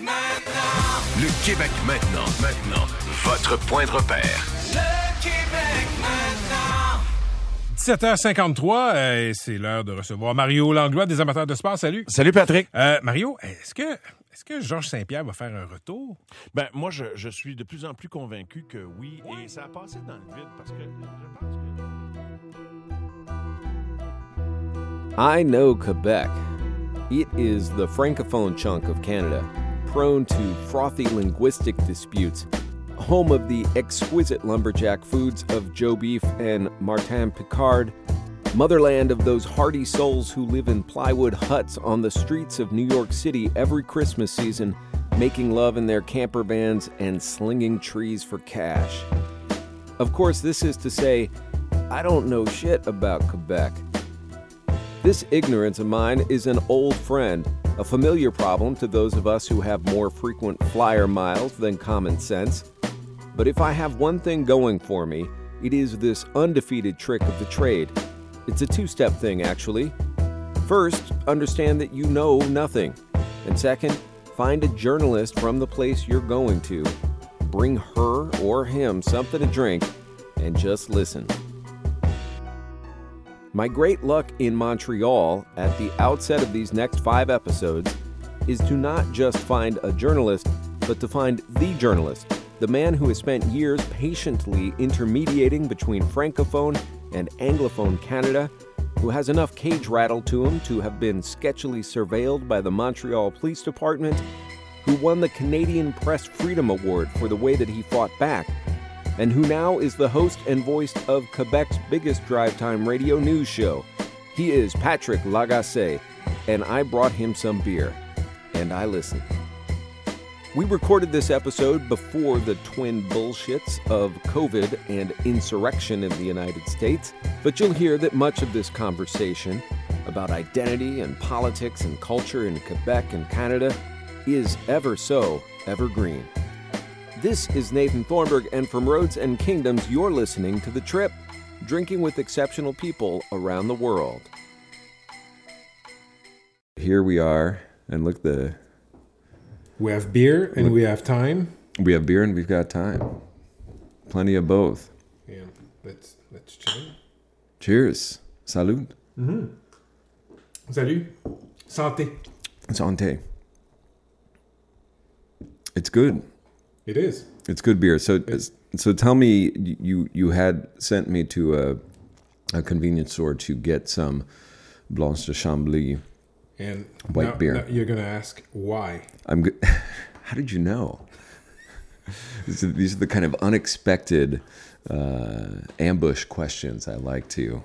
maintenant. Le Québec maintenant, maintenant, votre point de repère. Le Québec maintenant. 17h53, euh, et c'est l'heure de recevoir Mario Langlois des amateurs de sport. Salut. Salut Patrick. Euh, Mario, est-ce que est-ce que Georges Saint-Pierre va faire un retour? Ben moi je, je suis de plus en plus convaincu que oui et ça a passé dans le vide parce que je pense que I know Quebec. It is the francophone chunk of Canada, prone to frothy linguistic disputes, home of the exquisite lumberjack foods of Joe Beef and Martin Picard, motherland of those hardy souls who live in plywood huts on the streets of New York City every Christmas season, making love in their camper vans and slinging trees for cash. Of course, this is to say, I don't know shit about Quebec. This ignorance of mine is an old friend, a familiar problem to those of us who have more frequent flyer miles than common sense. But if I have one thing going for me, it is this undefeated trick of the trade. It's a two step thing, actually. First, understand that you know nothing. And second, find a journalist from the place you're going to. Bring her or him something to drink and just listen. My great luck in Montreal at the outset of these next five episodes is to not just find a journalist, but to find the journalist, the man who has spent years patiently intermediating between Francophone and Anglophone Canada, who has enough cage rattle to him to have been sketchily surveilled by the Montreal Police Department, who won the Canadian Press Freedom Award for the way that he fought back and who now is the host and voice of Quebec's biggest drive time radio news show. He is Patrick Lagacé, and I brought him some beer, and I listened. We recorded this episode before the twin bullshits of COVID and insurrection in the United States, but you'll hear that much of this conversation about identity and politics and culture in Quebec and Canada is ever so evergreen. This is Nathan Thornburgh, and from Roads and Kingdoms, you're listening to The Trip, drinking with exceptional people around the world. Here we are, and look the We have beer and we have time. we have beer and we've got time, plenty of both. Yeah, let's let's chill. Cheers, salud, mm-hmm. Salut. Santé. santé. It's good. It is. It's good beer. So, so tell me, you you had sent me to a a convenience store to get some Blanche de Chambly. And White now- beer. now you're gonna ask why. I'm good. How did you know? These are, these are the kind of unexpected uh, ambush questions I like to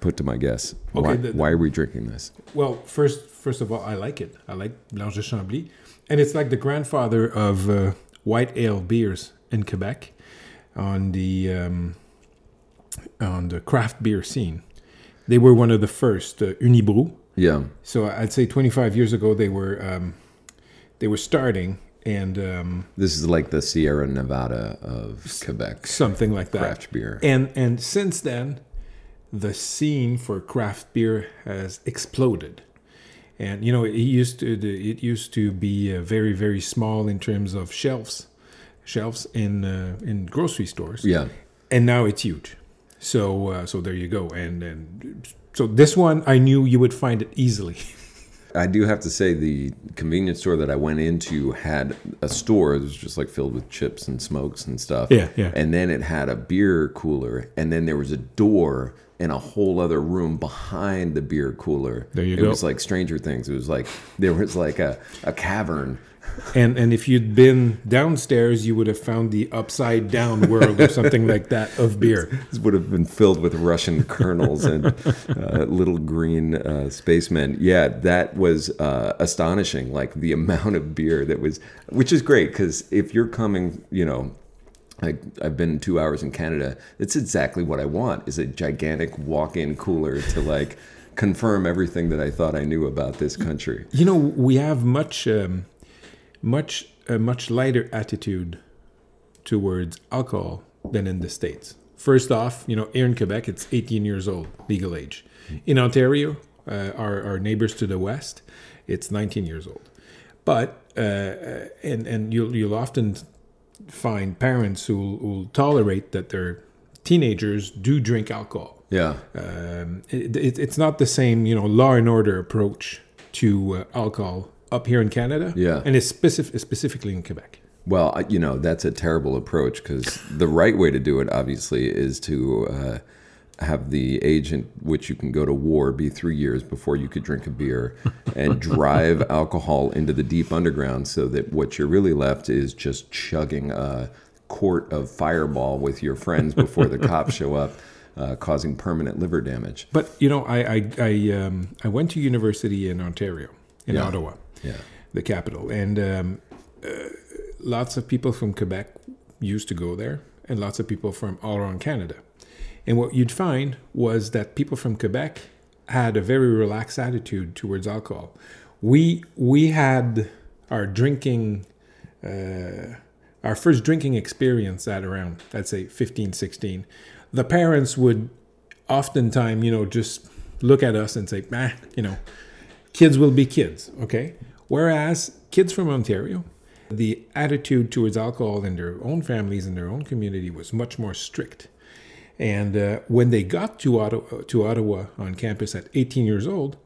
put to my guests. Um, okay, why, the- the- why are we drinking this? Well, first, first of all, I like it. I like Blanche de Chambly, and it's like the grandfather of uh, white ale beers in Quebec, on the um, on the craft beer scene. They were one of the first uh, Unibroue. Yeah, So I'd say 25 years ago they were um, they were starting, and um, this is like the Sierra Nevada of Quebec something like that. craft beer. And and since then, the scene for craft beer has exploded. And you know, it used to it used to be uh, very very small in terms of shelves, shelves in uh, in grocery stores. Yeah, And now it's huge. So uh, so there you go. And and so this one I knew you would find it easily. I do have to say the convenience store that I went into had a store. It was just like filled with chips and smokes and stuff. Yeah, yeah. And then it had a beer cooler, and then there was a door in a whole other room behind the beer cooler. There you it go. It was like Stranger Things. It was like there was like a, a cavern. and and if you'd been downstairs, you would have found the upside down world or something like that of beer. This would have been filled with Russian colonels and uh, little green uh, spacemen. Yeah, that was uh, astonishing. Like the amount of beer that was, which is great because if you're coming, you know, I, I've been two hours in Canada. It's exactly what I want: is a gigantic walk-in cooler to like confirm everything that I thought I knew about this country. You know, we have much, um, much, a much lighter attitude towards alcohol than in the states. First off, you know, here in Quebec, it's 18 years old, legal age. In Ontario, uh, our, our neighbors to the west, it's 19 years old. But uh, and and you'll you'll often find parents who will tolerate that their teenagers do drink alcohol. Yeah. Um, it, it, it's not the same, you know, law and order approach to uh, alcohol up here in Canada. Yeah. and it's specific, specifically in Quebec. Well, you know, that's a terrible approach because the right way to do it, obviously, is to uh, have the age in which you can go to war be three years before you could drink a beer and drive alcohol into the deep underground so that what you're really left is just chugging a quart of fireball with your friends before the cops show up, uh, causing permanent liver damage. But you know, I I I, um, I went to university in Ontario, in Yeah. Ottawa, Yeah. the capital, and um, uh, lots of people from Quebec used to go there, and lots of people from all around Canada. And what you'd find was that people from Quebec had a very relaxed attitude towards alcohol. We we had our drinking, uh, our first drinking experience at around let's say 15, 16. The parents would oftentimes, you know, just look at us and say, "Ah, you know, kids will be kids." Okay. Whereas kids from Ontario, the attitude towards alcohol in their own families and their own community was much more strict. And uh, when they got to Ottawa, to Ottawa on campus at 18 years old,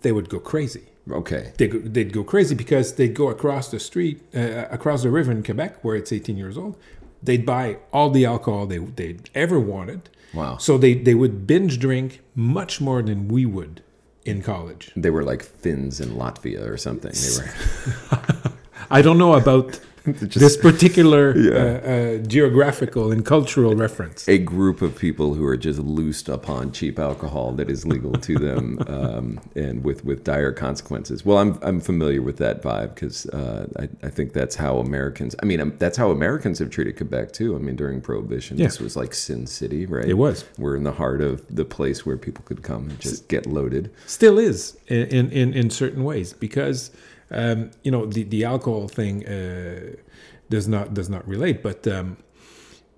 they would go crazy. Okay. They, they'd go crazy because they'd go across the street, uh, across the river in Quebec, where it's 18 years old. They'd buy all the alcohol they they'd ever wanted. Wow. So they they would binge drink much more than we would in college. They were like Finns in Latvia or something. They were. I don't know about this particular Yeah. uh, uh, geographical and cultural reference. a group of people who are just loosed upon cheap alcohol that is legal to them um, and with, with dire consequences. Well, I'm, I'm familiar with that vibe because uh, I, I think that's how Americans, I mean, um, that's how Americans have treated Quebec too. I mean, during Prohibition, Yeah. this was like Sin City, right? It was. We're in the heart of the place where people could come and just get loaded. Still is in in, in certain ways because um, you know the, the alcohol thing uh, does not does not relate, but um,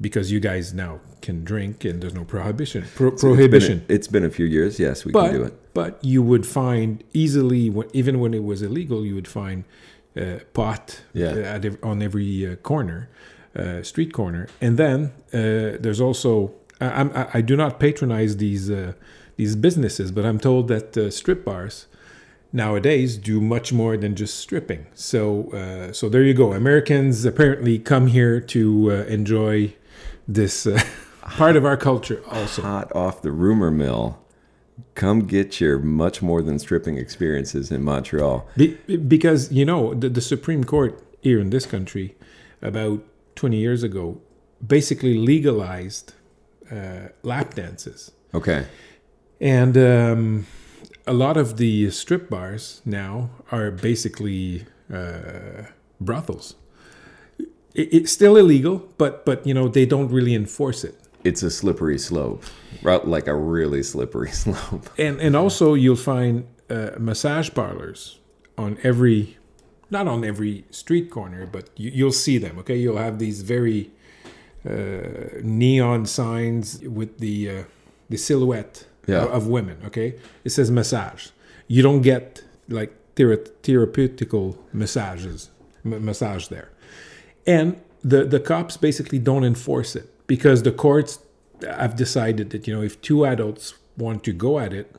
because you guys now can drink and there's no prohibition pro- prohibition. It's been, a, it's been a few years. Yes, we can do it. but you would find easily when, even when it was illegal you would find uh, pot Yeah. at on every uh, corner uh, street corner and then uh, there's also I, I'm, I, I do not patronize these uh, these businesses but I'm told that uh, strip bars nowadays do much more than just stripping so uh, so there you go Americans apparently come here to uh, enjoy this uh, part of our culture also Hot off the rumor mill. Come get your much more than stripping experiences in Montreal. Be, because you know the, the Supreme Court here in this country, about twenty years ago, basically legalized uh, lap dances, Okay. and um, a lot of the strip bars now are basically uh, brothels. It, it's still illegal, but but you know they don't really enforce it. it's a slippery slope, right? Like a really slippery slope. and and also you'll find uh, massage parlors on every not on every street corner but you, you'll see them okay you'll have these very uh, neon signs with the uh, the silhouette Yeah. of, women okay? It says massage you don't get like thera- therapeutical massages m- massage there. And the the cops basically don't enforce it because the courts have decided that you know if two adults want to go at it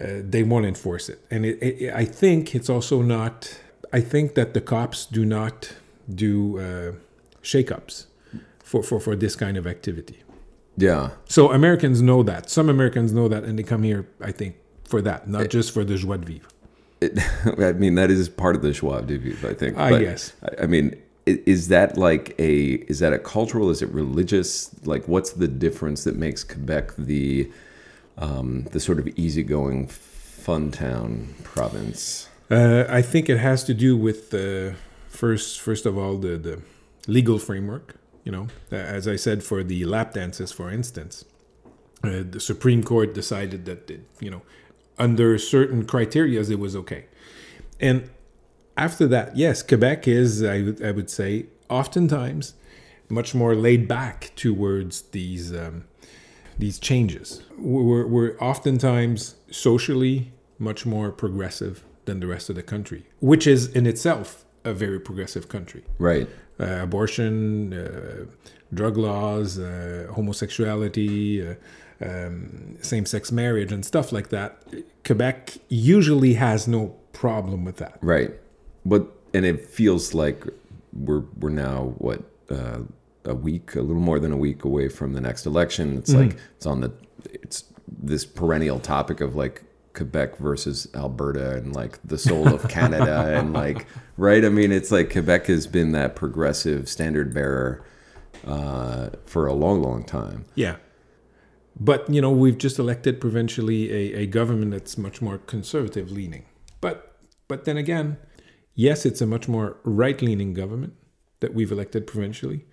uh, they won't enforce it. And it, it, i think it's also not i think that the cops do not do uh, shake-ups for, for, for this kind of activity Yeah. so americans know that some americans know that and they come here i think for that not just for the joie de vivre It, I mean, that is part of the joie de vivre, I think. I But, guess. I- I mean, is that like a is that a cultural? Is it religious? Like, what's the difference that makes Quebec the um, the sort of easygoing fun town province? Uh, I think it has to do with uh, first, first of all, the, the legal framework. You know, as I said, for the lap dances, for instance, uh, the Supreme Court decided that it, you know, under certain criterias, it was okay. And after that, yes, Quebec is, I would, I would say, oftentimes much more laid back towards these um, these changes. We're, we're oftentimes socially much more progressive than the rest of the country, which is in itself a very progressive country. Right. Uh, abortion, uh, drug laws, uh, homosexuality, uh, um, same sex marriage, and stuff like that. Quebec usually has no problem with that. Right. But and it feels like we're we're now what uh, a week, a little more than a week away from the next election. It's like it's on the it's this perennial topic of like Quebec versus Alberta and like the soul of Canada and like right. I mean, it's like Quebec has been that progressive standard bearer uh, for a long, long time. Yeah. But, you know, we've just elected provincially a, a government that's much more conservative leaning. But but then again, yes, it's a much more right leaning government that we've elected provincially.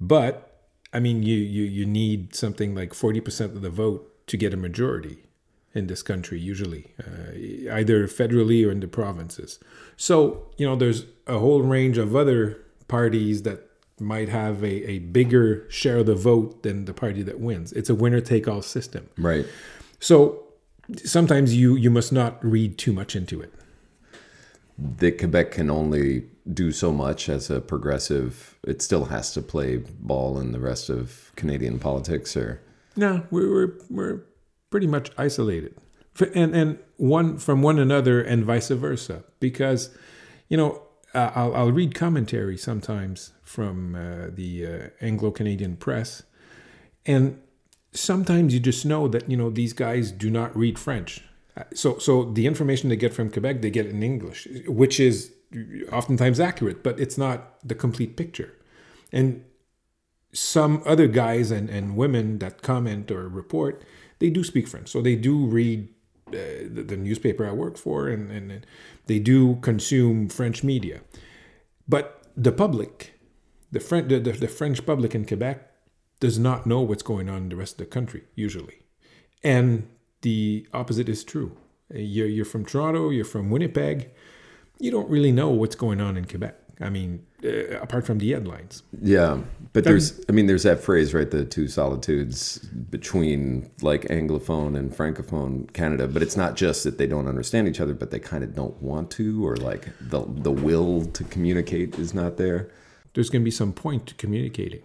But I mean you, you you need something like forty percent of the vote to get a majority in this country usually, uh, either federally or in the provinces. So, you know, there's a whole range of other parties that might have a, a bigger share of the vote than the party that wins. It's a winner take all system. Right. So sometimes you you must not read too much into it. that Quebec can only do so much as a progressive. It still has to play ball in the rest of Canadian politics, or No, we're we're, we're pretty much isolated, and and one from one another, and vice versa. Because, you know, uh, I'll I'll read commentary sometimes from uh, the uh, Anglo Canadian press, and sometimes you just know that you know these guys do not read French. Uh, So so the information they get from Quebec, they get in English, which is oftentimes accurate, but it's not the complete picture. And some other guys and, and women that comment or report, they do speak French. So they do read uh, the, the newspaper I work for and, and they do consume French media. But the public, the, French, the, the, the French public in Quebec, does not know what's going on in the rest of the country, usually. And the opposite is true. Uh, You're, you're from Toronto, you're from Winnipeg, you don't really know what's going on in Quebec. I mean, uh, apart from the headlines. yeah. But there's, I mean, there's that phrase, right? The two solitudes between like Anglophone and Francophone Canada. But it's not just that they don't understand each other, but they kind of don't want to, or like the the will to communicate is not there. there's going to be some point to communicating.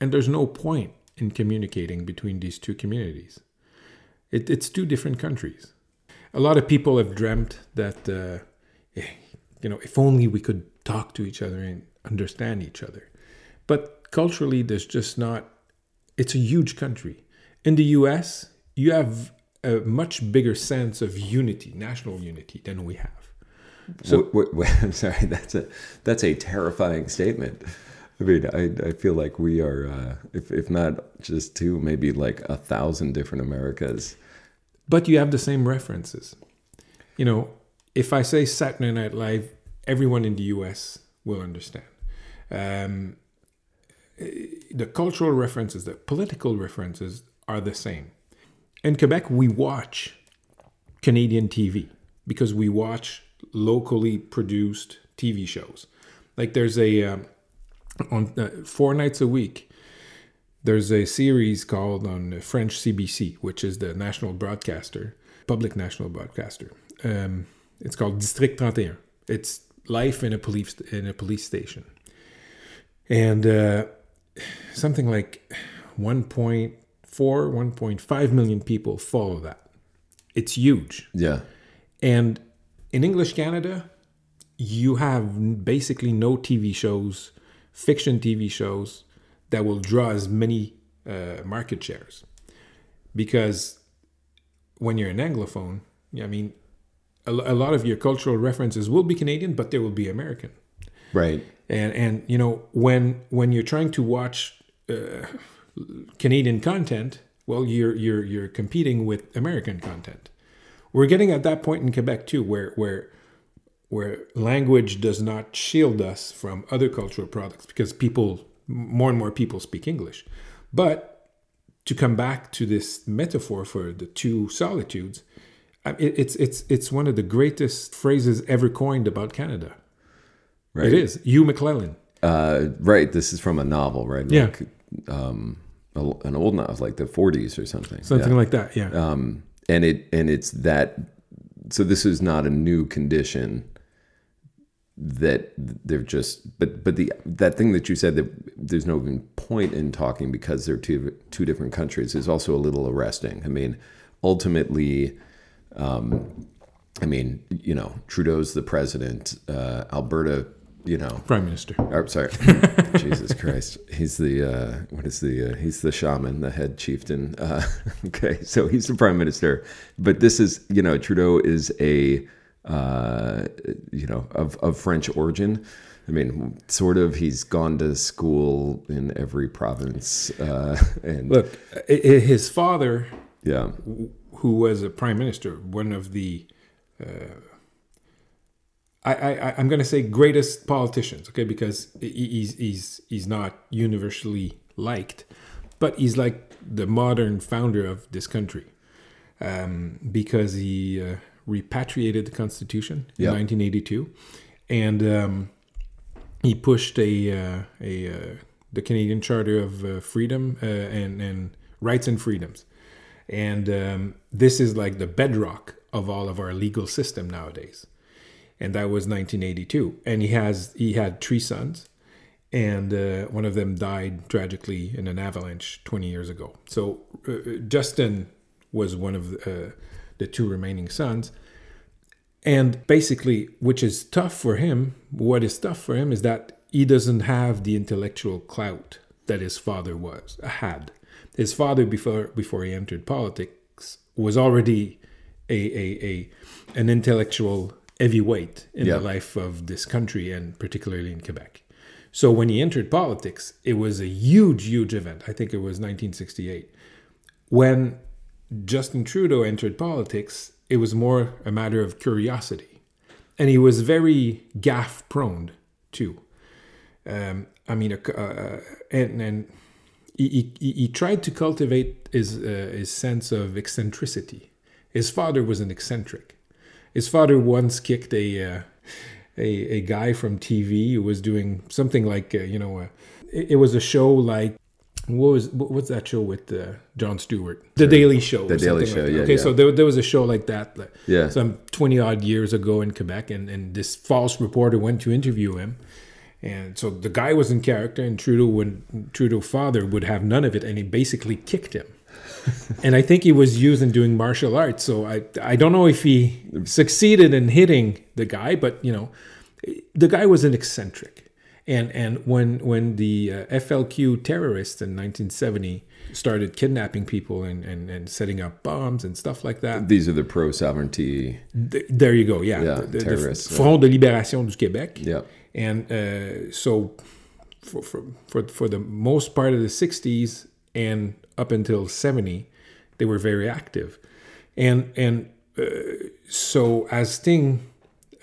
And there's no point in communicating between these two communities. It, it's two different countries. A lot of people have dreamt that, uh, eh, you know, if only we could talk to each other and understand each other. But culturally, there's just not, it's a huge country. In the US, you have a much bigger sense of unity, national unity, than we have. So I'm sorry, that's a that's a terrifying statement. I mean, I, I feel like we are, uh, if if not just two, maybe like a thousand different Americas. but you have the same references. You know, if I say Saturday Night Live, everyone in the US will understand. Um, the cultural references, the political references are the same. In Quebec, we watch Canadian TV because we watch locally produced TV shows. Like there's a um, on uh, four nights a week. There's a series called on French CBC, which is the national broadcaster, public national broadcaster. Um, it's called District 31. It's life in a police in a police station, and uh, something like 1.4, 1.5 million people follow that. It's huge. Yeah, And in English Canada, you have basically no TV shows, fiction TV shows, that will draw as many uh, market shares. Because when you're an Anglophone, I mean, a, a lot of your cultural references will be Canadian, but they will be American. right. And and you know when when you're trying to watch uh, Canadian content, well, you're you're you're competing with American content. We're getting at that point in Quebec too, where where where language does not shield us from other cultural products because people more and more people speak English. But to come back to this metaphor for the two solitudes, it's it's it's one of the greatest phrases ever coined about Canada. Right. It is Hugh MacLennan. Uh, right. This is from a novel, right? Yeah. Like, um, an old novel, like the 40s or something. something Yeah. like that. Yeah, um, and it and it's that so this is not a new condition that they're just but but the that thing that you said that there's no even point in talking because they're two two different countries is also a little arresting. I mean, ultimately, um, I mean, you know, Trudeau's the president, uh, Alberta, you know, Prime Minister. or, sorry, Jesus Christ, he's the uh, what is the uh, he's the shaman, the head chieftain. Uh, okay, so he's the prime minister, but this is you know Trudeau is a uh, you know of of French origin. I mean, sort of. He's gone to school in every province, uh, and Look, his father, yeah, who was a prime minister, one of the, uh, I, I, I'm going to say greatest politicians, okay, because he's he's he's not universally liked, but he's like the modern founder of this country, um, because he uh, repatriated the Constitution in Yeah. 1982, and um, he pushed a uh, a uh, the Canadian Charter of uh, Freedom uh, and and rights and freedoms, and um, this is like the bedrock of all of our legal system nowadays. And that was 1982, and he has he had three sons, and uh, one of them died tragically in an avalanche 20 years ago. So uh, Justin was one of uh, the two remaining sons, and basically, which is tough for him, what is tough for him is that he doesn't have the intellectual clout that his father was had. His father, before before he entered politics, was already a a, a an intellectual heavyweight in Yeah. the life of this country and particularly in Quebec. So when he entered politics, it was a huge, huge event. I think it was 1968. When Justin Trudeau entered politics, it was more a matter of curiosity. And he was very gaff prone too. Um, I mean, uh, uh, and, and he, he, he tried to cultivate his, uh, his sense of eccentricity. His father was an eccentric. His father once kicked a, uh, a, a guy from TV who was doing something like, uh, you know, uh, it, it was a show like, what was what- what's that show with uh, Jon Stewart? The Daily Show. The Daily Show, like yeah, Okay, yeah. so there, there was a show like that, like, Yeah. some twenty odd years ago in Quebec, and, and this false reporter went to interview him, and so the guy was in character, and Trudeau when Trudeau father would have none of it, and he basically kicked him. and I think he was used in doing martial arts. So I I don't know if he succeeded in hitting the guy, but you know, the guy was an eccentric. And and when when the uh, FLQ terrorists in 1970 started kidnapping people and, and, and setting up bombs and stuff like that, these are the pro sovereignty. Th- there you go. Yeah, Yeah, the, the- the terrorists, yeah. Front de Libération du Québec. Yeah. And uh, so for, for for the most part of the '60s and up until '70, they were very active, and and uh, so as thing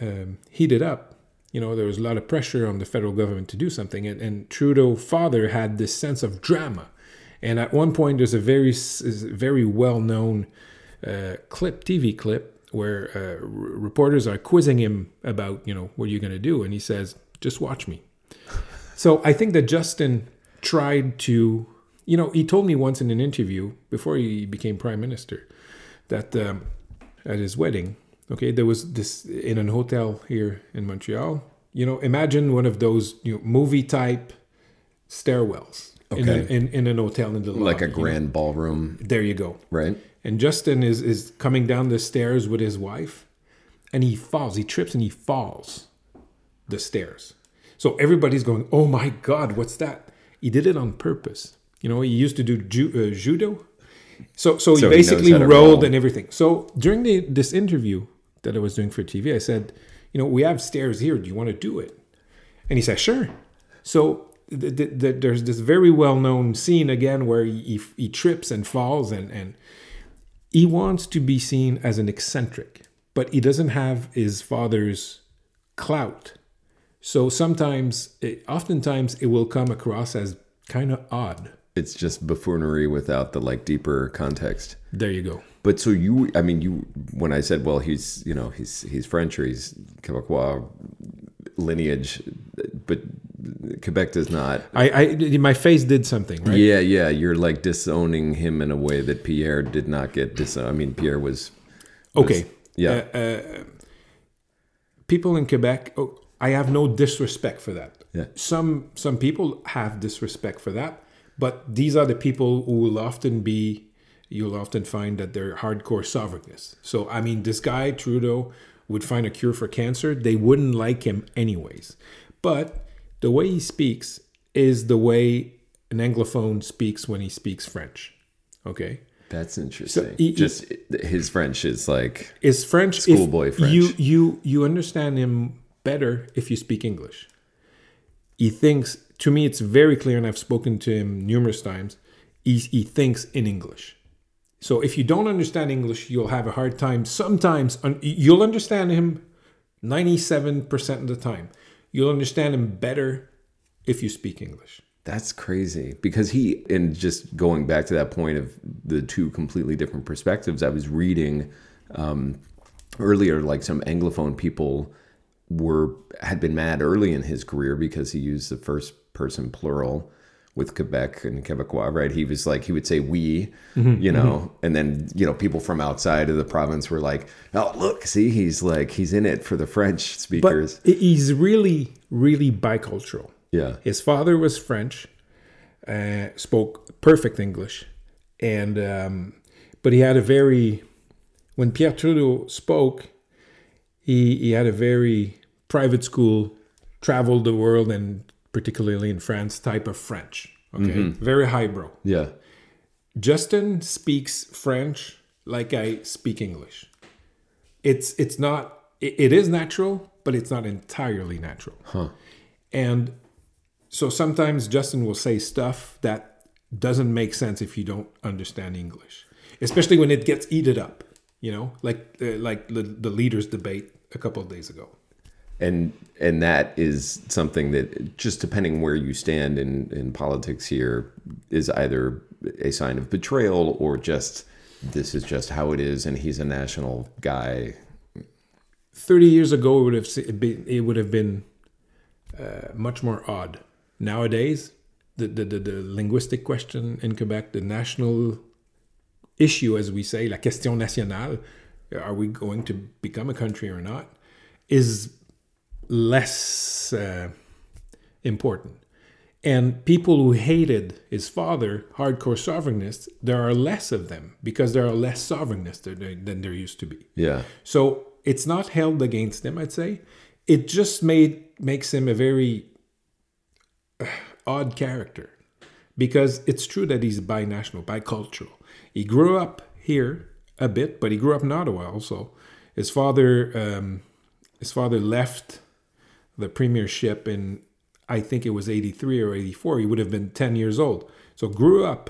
um, heated up, you know, there was a lot of pressure on the federal government to do something, and, and Trudeau father had this sense of drama, and at one point there's a very very well known uh, clip, TV clip, where uh, r- reporters are quizzing him about, you know, what are you going to do? And he says, just watch me. So I think that Justin tried to, you know, he told me once in an interview before he became prime minister that um, at his wedding, okay, there was this in an hotel here in Montreal. You know, imagine one of those you know, movie type stairwells in, a, Okay. in, in an hotel in the Like lobby, a you know. grand ballroom, There you go. right? And Justin is is coming down the stairs with his wife, and he falls. He trips and he falls the stairs. So everybody's going, "Oh my God, what's that?" He did it on purpose. You know, he used to do ju- uh, judo. So so he So he basically to rolled roll. and everything. So during the, this interview that I was doing for TV, I said, "You know, we have stairs here. Do you want to do it?" And he said, "Sure." So th- th- th- there's this very well-known scene again where he, he, he trips and falls and and he wants to be seen as an eccentric, but he doesn't have his father's clout. So sometimes, it, oftentimes, it will come across as kind of odd. It's just buffoonery without the like deeper context. There you go. But so you, I mean, you when I said, well, he's you know he's he's French or he's Quebecois lineage, but Quebec does not. I, I my face did something, right? Yeah, yeah, you're like disowning him in a way that Pierre did not get disowned. I mean, Pierre was, was- Okay. Yeah. Uh, uh, people in Quebec, oh, I have no disrespect for that. Yeah. Some some people have disrespect for that, but these are the people who will often be. You'll often find that they're hardcore sovereignists. So I mean, this guy Trudeau would find a cure for cancer. They wouldn't like him anyways. But the way he speaks is the way an Anglophone speaks when he speaks French. Okay. That's interesting. he- he- Just his French is like is French Schoolboy French. You you you understand him better if you speak English. He thinks to me it's very clear, and I've spoken to him numerous times. He he thinks in English. So if you don't understand English, you'll have a hard time. Sometimes un- you'll understand him ninety seven percent of the time. You'll understand him better if you speak English. That's crazy because he, and just going back to that point of the two completely different perspectives, I was reading um, earlier, like some Anglophone people were had been mad early in his career because he used the first person plural with Quebec and Quebecois, right? He was like, he would say we, you know, and then, you know, people from outside of the province were like, oh, look, see, he's like, he's in it for the French But speakers. he's really, really bicultural. yeah. His father was French, uh, spoke perfect English, and um, but he had a very when Pierre Trudeau spoke, he he had a very private school, traveled the world and particularly in France type of French. Okay, very highbrow. Yeah. Justin speaks French like I speak English. It's it's not it, it is natural, but it's not entirely natural. And so sometimes Justin will say stuff that doesn't make sense if you don't understand English, especially when it gets heated up. You know, like uh, like the, the leaders debate a couple of days ago. And and that is something that just depending where you stand in in politics here is either a sign of betrayal or just this is just how it is and he's a national guy. 30 years ago it would have been, it would have been uh, much more odd. Nowadays the, the, the, the linguistic question in quebec the national issue as we say la question nationale are we going to become a country or not is less uh, important and people who hated his father hardcore sovereignists there are less of them because there are less sovereignists than, than there used to be yeah so it's not held against him, I'd say. It just made makes him a very uh, odd character because it's true that he's binational, bicultural. He grew up here a bit, but he grew up in Ottawa also. His father, um, his father left the premiership in, I think it was '83 or '84. He would have been 10 years old. So grew up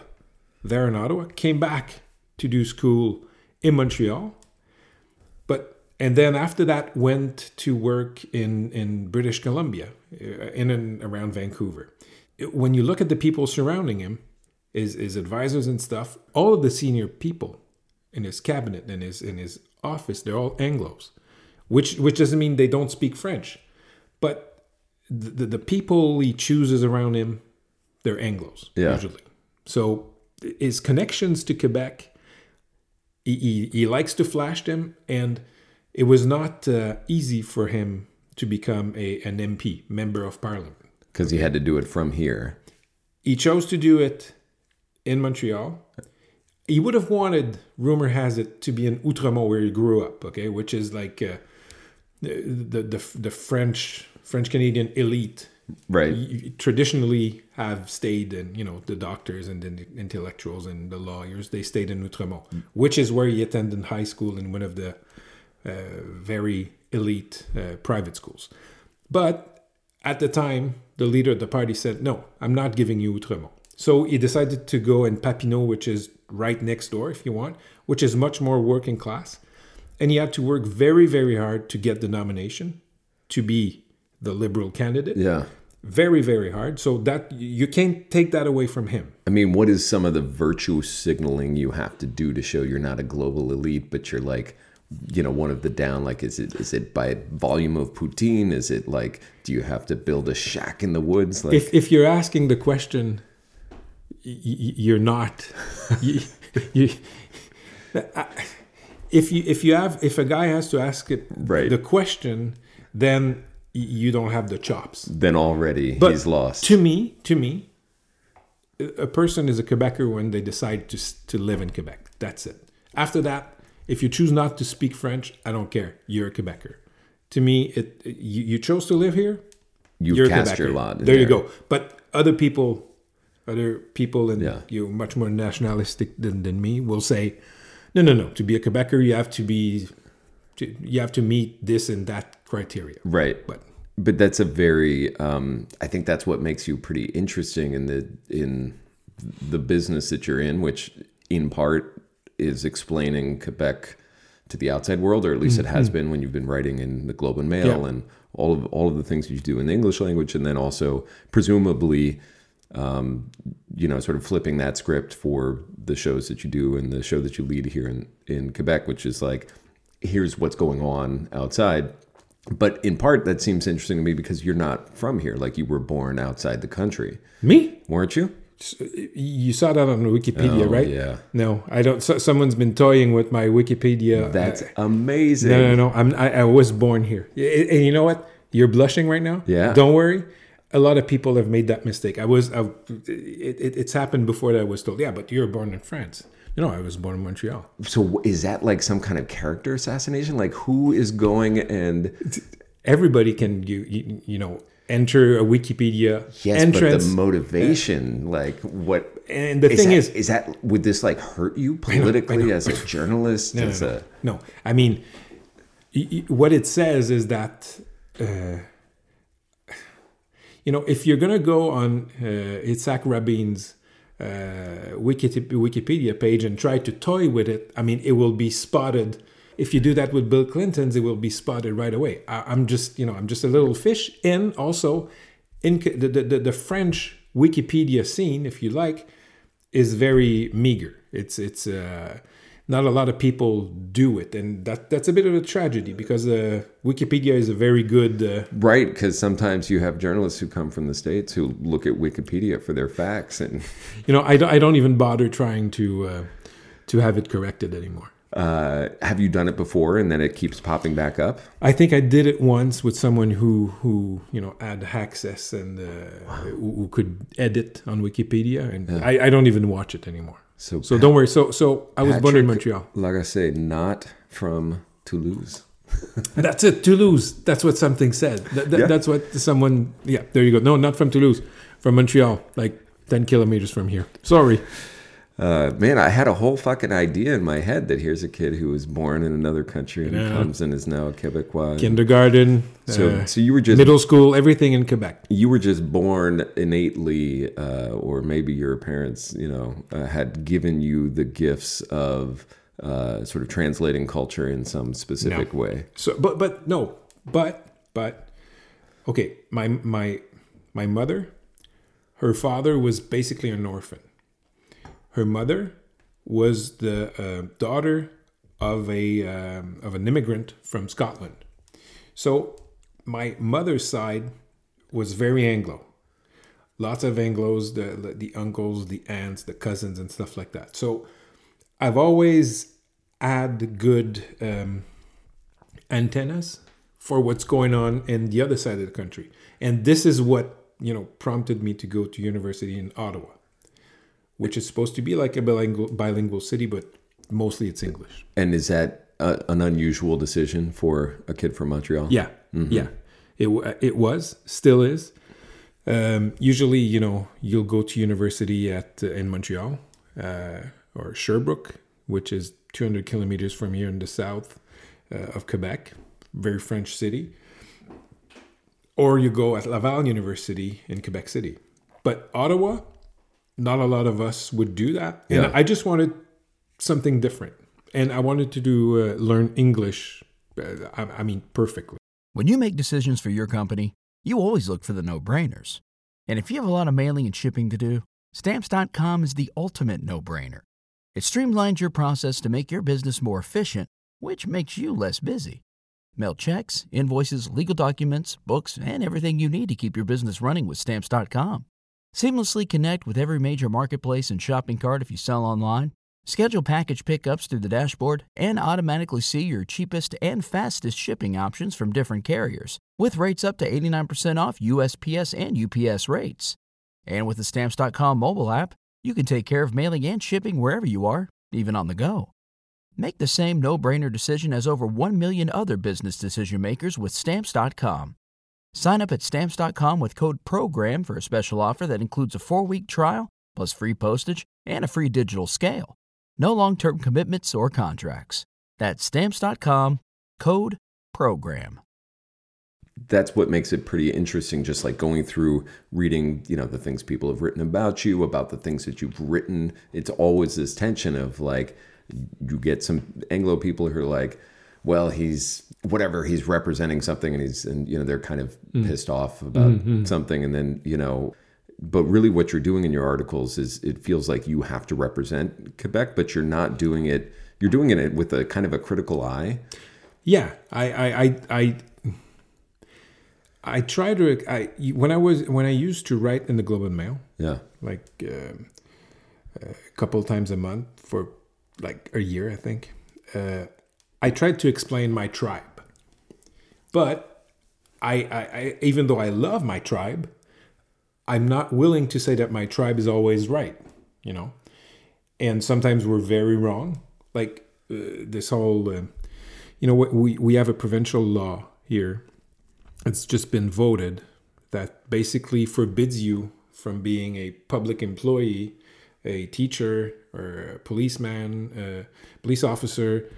there in Ottawa, came back to do school in Montreal, but and then after that went to work in in British Columbia, uh, in and around Vancouver. When you look at the people surrounding him, his his advisors and stuff, all of the senior people in his cabinet and his in his office, they're all Anglo's, which which doesn't mean they don't speak French, but the the, the people he chooses around him, they're Anglo's Yeah. usually. So his connections to Quebec he, he, he likes to flash them and it was not uh, easy for him to become a, an mp member of parliament because he had to do it from here he chose to do it in montreal he would have wanted rumor has it to be in outremont where he grew up okay which is like uh, the, the, the, the french french canadian elite right. traditionally have stayed in you know the doctors and the intellectuals and the lawyers they stayed in Outremont which is where he attended high school in one of the uh, very elite uh, private schools. But at the time the leader of the party said no I'm not giving you Outremont. So he decided to go in Papineau which is right next door if you want which is much more working class. And he had to work very very hard to get the nomination to be the liberal candidate. Yeah. Very very hard. So that you can't take that away from him. I mean what is some of the virtue signaling you have to do to show you're not a global elite but you're like you know one of the down like is it is it by volume of poutine? Is it like do you have to build a shack in the woods? Like if if you're asking the question you're not. You, you, I- if you if you have if a guy has to ask it Right. the question, then you don't have the chops. Then already But he's lost. To me, to me, a person is a Quebecer when they decide to to live in Quebec. That's it. After that, if you choose not to speak French, I don't care. You're a Quebecer. To me, it you, you chose to live here. You've you're cast Quebecer. your lot. in There, you go. But other people, other people, and Yeah. you much more nationalistic than, than me will say, no, no, no. To be a Quebecer, you have to be, to, you have to meet this and that criteria. Right. But but that's a very um, i think that's what makes you pretty interesting in the in the business that you're in which in part is explaining quebec to the outside world or at least it has been when you've been writing in the globe and mail Mm-hmm. Yeah. and all of all of the things you do in the english language and then also presumably um, you know sort of flipping that script for the shows that you do and the show that you lead here in in quebec which is like here's what's going on outside but in part that seems interesting to me because you're not from here like you were born outside the country me, weren't you you saw that on Wikipedia, Oh, right? yeah. No, I don't. So, someone's been toying with my Wikipedia. that's amazing no, no, no. I'm. I, I was born here. And you know what? You're blushing right now. Yeah. Don't worry. A lot of people have made that mistake. I was. I, it, it, it's happened before that I was told. Yeah, but you're born in France. No, I was born in Montreal. so is that like some kind of character assassination like who is going and Everybody can you you, you know enter a Wikipedia yes entrance. but the motivation like what And the thing that, is- is that would this like hurt you politically as a journalist no, as no, a no. no. I mean, what it says is that, uh, you know, if you're to go on uh, Itzhak Rabin's Wikipedia page and try to toy with it, I mean, it will be spotted. If you do that with Bill Clinton's, it will be spotted right away. I, I'm just, you know, I'm just a little fish. And also, in the, the, the French Wikipedia scene, if you like, is very meager. It's it's uh, not a lot of people do it, and that that's a bit of a tragedy because uh, Wikipedia is a very good. Uh, Right, because sometimes you have journalists who come from the states who look at Wikipedia for their facts, and you know, I don't, I don't even bother trying to uh, to have it corrected anymore. uh, have you done it before, and then it keeps popping back up? I think I did it once with someone who who you know had access and uh, who, who could edit on Wikipedia, and I, I don't even watch it anymore. So, So don't worry. So so I was born in Montreal. Like I say, not from Toulouse. That's it. Toulouse. That's what something said. That, that- Yeah. That's what someone. Yeah, there you go. No, not from Toulouse. From Montreal, like ten kilometers from here. Sorry. Uh, man, I had a whole fucking idea in my head that here's a kid who was born in another country and Yeah. comes and is now a Quebecois. Kindergarten, so, uh, so you were just middle school, everything in Quebec. you were just born innately, uh, or maybe your parents, you know, uh, had given you the gifts of uh, sort of translating culture in some specific way. So, but but no, but but okay. My my my mother, her father was basically an orphan. Her mother was the uh, daughter of a um, of an immigrant from Scotland. So my mother's side was very Anglo. Lots of Anglos, the the uncles, the aunts, the cousins, and stuff like that. So I've always had good um, antennas for what's going on in the other side of the country, and this is what you know prompted me to go to university in Ottawa, which is supposed to be like a bilingual bilingual city, but mostly it's English. And is that a, an unusual decision for a kid from Montreal? Yeah, yeah. It it was, still is. Um, usually, you know, you'll go to university at uh, in Montreal uh, or Sherbrooke, which is 200 kilometers from here in the south uh, of Quebec, very French city. Or you go at Laval University in Quebec City. But Ottawa, not a lot of us would do that. And Yeah. I just wanted something different. And I wanted to do uh, learn English, uh, I, I mean, perfectly. When you make decisions for your company, you always look for the no brainers. And if you have a lot of mailing and shipping to do, stamps.com is the ultimate no brainer. It streamlines your process to make your business more efficient, which makes you less busy. Mail checks, invoices, legal documents, books, and everything you need to keep your business running with stamps.com. Seamlessly connect with every major marketplace and shopping cart if you sell online. Schedule package pickups through the dashboard and automatically see your cheapest and fastest shipping options from different carriers with rates up to 89% off USPS and UPS rates. And with the Stamps.com mobile app, you can take care of mailing and shipping wherever you are, even on the go. Make the same no brainer decision as over 1 million other business decision makers with Stamps.com. Sign up at Stamps.com with code PROGRAM for a special offer that includes a four week trial, plus free postage and a free digital scale. No long term commitments or contracts. That's Stamps.com, code PROGRAM. that's what makes it pretty interesting just like going through reading you know the things people have written about you about the things that you've written it's always this tension of like you get some anglo people who are like well he's whatever he's representing something and he's and you know they're kind of pissed off about something and then you know but really what you're doing in your articles is it feels like you have to represent quebec but you're not doing it you're doing it with a kind of a critical eye Yeah, I, I, I, I, I try to. I when I was when I used to write in the Globe and Mail, yeah like um a couple times a month for like a year, I think. Uh, I tried to explain my tribe, but I, I, I, even though I love my tribe, I'm not willing to say that my tribe is always right. You know, and sometimes we're very wrong. Like uh, this whole, uh, you know, we we have a provincial law here. It's just been voted that basically forbids you from being a public employee, a teacher or a policeman, a police officer,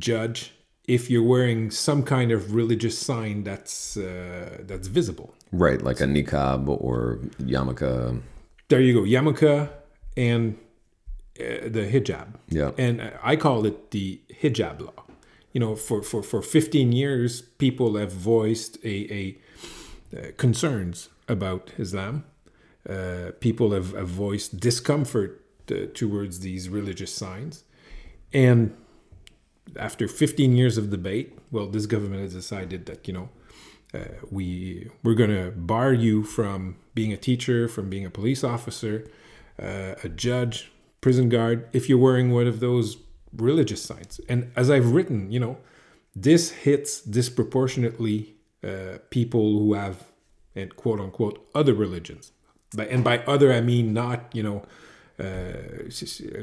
judge, if you're wearing some kind of religious sign that's uh, that's visible. Right, like a niqab or yarmulke. There you go, yarmulke and uh, the hijab. Yeah. and I call it the hijab law. You know, for for for 15 years, people have voiced a, a uh, concerns about Islam. Uh, people have, have voiced discomfort uh, towards these religious signs, and after 15 years of debate, well, this government has decided that you know uh, we we're going to bar you from being a teacher, from being a police officer, uh, a judge, prison guard, if you're wearing one of those religious signs. And as I've written, you know, this hits disproportionately uh, people who have, and quote unquote, other religions. And by other, I mean not, you know, uh,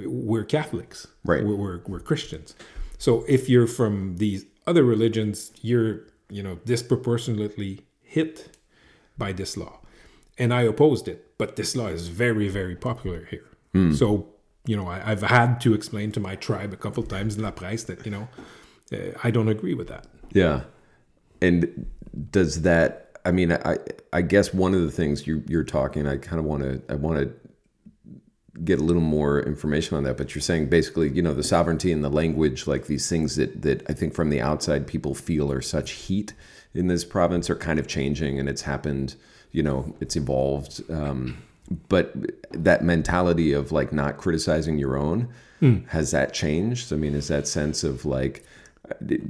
we're Catholics, Right. We're, we're, we're Christians. So if you're from these other religions, you're, you know, disproportionately hit by this law. And I opposed it, but this law is very, very popular here. So, you know, I, I've had to explain to my tribe a couple times in La Presse that, you know, uh, I don't agree with that. Yeah. And does that I mean I I guess one of the things you you're talking I kind of want to I want to get a little more information on that but you're saying basically you know the sovereignty and the language like these things that that I think from the outside people feel are such heat in this province are kind of changing and it's happened you know it's evolved um but that mentality of like not criticizing your own has that changed i mean is that sense of like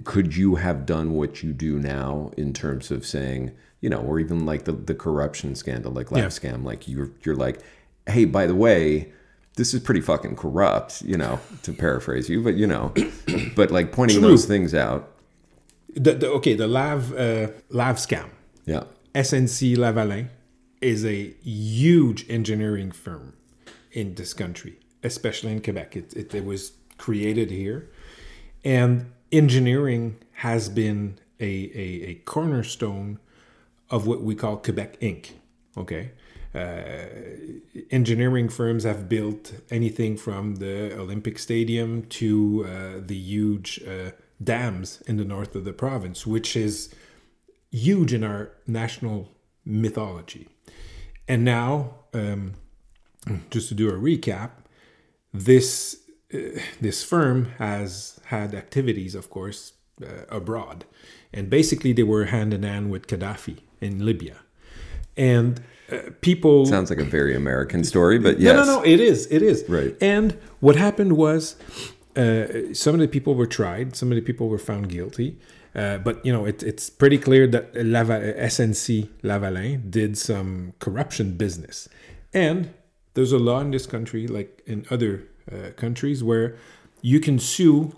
could you have done what you do now in terms of saying you know or even like the, the corruption scandal like Lav Yeah. scam like you're you're like hey by the way this is pretty fucking corrupt you know to paraphrase you but you know but like pointing True. those things out The, the, okay, the Lav, uh, Lav scam. yeah SNC Lavalin is a huge engineering firm in this country, especially in Quebec. It, it, it was created here. And engineering has been a, a, a cornerstone of what we call Quebec Inc. Okay. Uh, engineering firms have built anything from the Olympic Stadium to uh, the huge uh, dams in the north of the province, which is huge in our national mythology. And now, um, just to do a recap, this uh, this firm has had activities, of course, uh, abroad, and basically they were hand in hand with Gaddafi in Libya, and uh, people sounds like a very american story but yes no, no, no. It is. It is. Right. And what happened was, uh, some of the people were tried. Some of the people were found guilty. Uh, but you know, it, it's pretty clear that Lava, SNC Lavalin did some corruption business, and there's a law in this country, like in other uh, countries where you can sue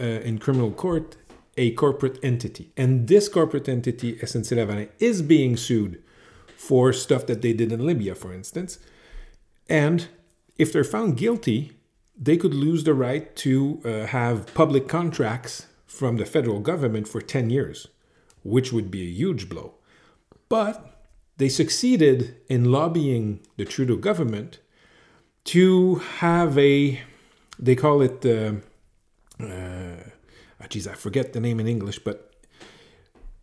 uh, in criminal court a corporate entity. And this corporate entity, SNC Lavalin, is being sued for stuff that they did in Libya, for instance. And if they're found guilty, they could lose the right to uh, have public contracts from the federal government for 10 years, which would be a huge blow. But they succeeded in lobbying the Trudeau government to have a, they call it, uh, uh, ah, geez, I forget the name in English, but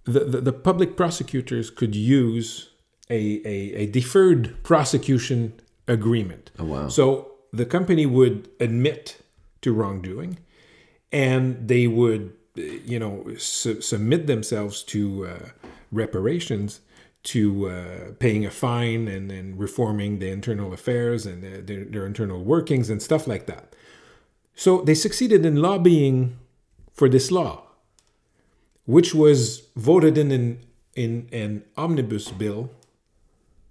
the, the, the public prosecutors could use a, a, a deferred prosecution agreement. Oh, wow. So the company would admit to wrongdoing and they would, uh, you know, su- submit themselves to uh, reparations, to uh, paying a fine and, and reforming the internal affairs and uh, their, their internal workings and stuff like that. So they succeeded in lobbying for this law, which was voted in in, in an omnibus bill,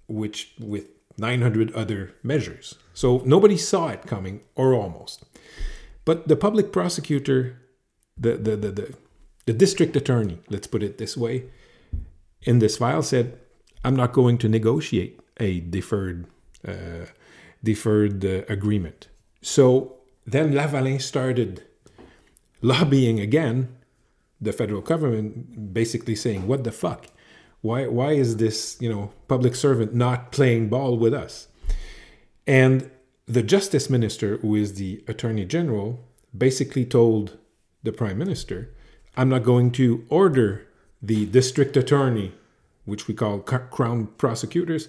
which with 900 other measures. So nobody saw it coming, or almost. But the public prosecutor, the, the, the, the, the district attorney, let's put it this way, in this file said, I'm not going to negotiate a deferred, uh, deferred uh, agreement. So then Lavalin started lobbying again the federal government, basically saying, What the fuck? Why, why is this, you know, public servant not playing ball with us? And the justice minister, who is the attorney general, basically told the prime minister, I'm not going to order the district attorney, which we call crown prosecutors,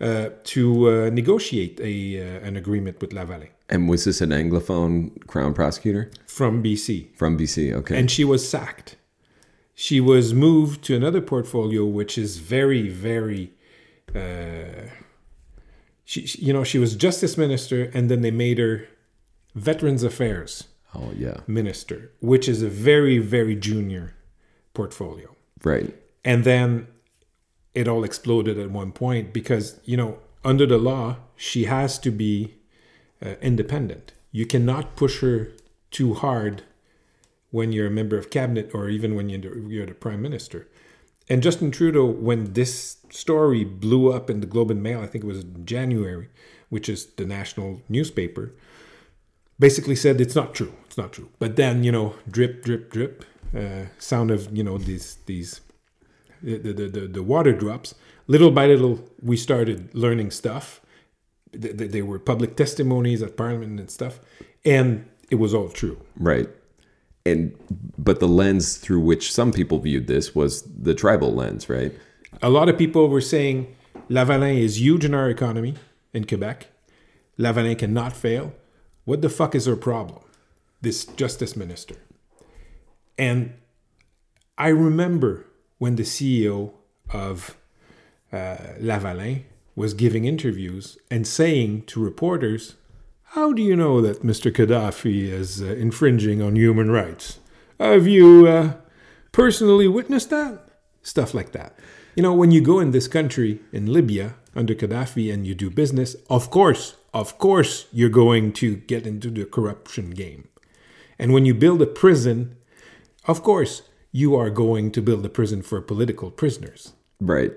uh, to uh, negotiate a, uh, an agreement with Lavalin And was this an Anglophone crown prosecutor from BC. from BC? Okay. and she was sacked. She was moved to another portfolio, which is very, very. Uh, she, you know, she was justice minister, and then they made her veterans affairs oh, yeah. minister, which is a very, very junior portfolio. Right. And then it all exploded at one point because, you know, under the law, she has to be uh, independent. You cannot push her too hard when you're a member of cabinet or even when you're the, prime minister. And Justin Trudeau, when this story blew up in the Globe and Mail, I think it was in January, which is the national newspaper, basically said it's not true. It's not true. But then, you know, drip, drip, drip, uh, sound of you know these these the, the the the water drops. Little by little, we started learning stuff. Th- th- There were public testimonies at Parliament and stuff, and it was all true. Right. And but the lens through which some people viewed this was the tribal lens, right? A lot of people were saying Lavalin is huge in our economy in Quebec. Lavalin cannot fail. What the fuck is her problem? This justice minister. And I remember when the CEO of uh, Lavalin was giving interviews and saying to reporters, How do you know that Mr. Gaddafi is uh, infringing on human rights? Have you uh, personally witnessed that? Stuff like that. You know, when you go in this country, in Libya, under Gaddafi, and you do business, of course, of course, you're going to get into the corruption game. And when you build a prison, of course, you are going to build a prison for political prisoners Right.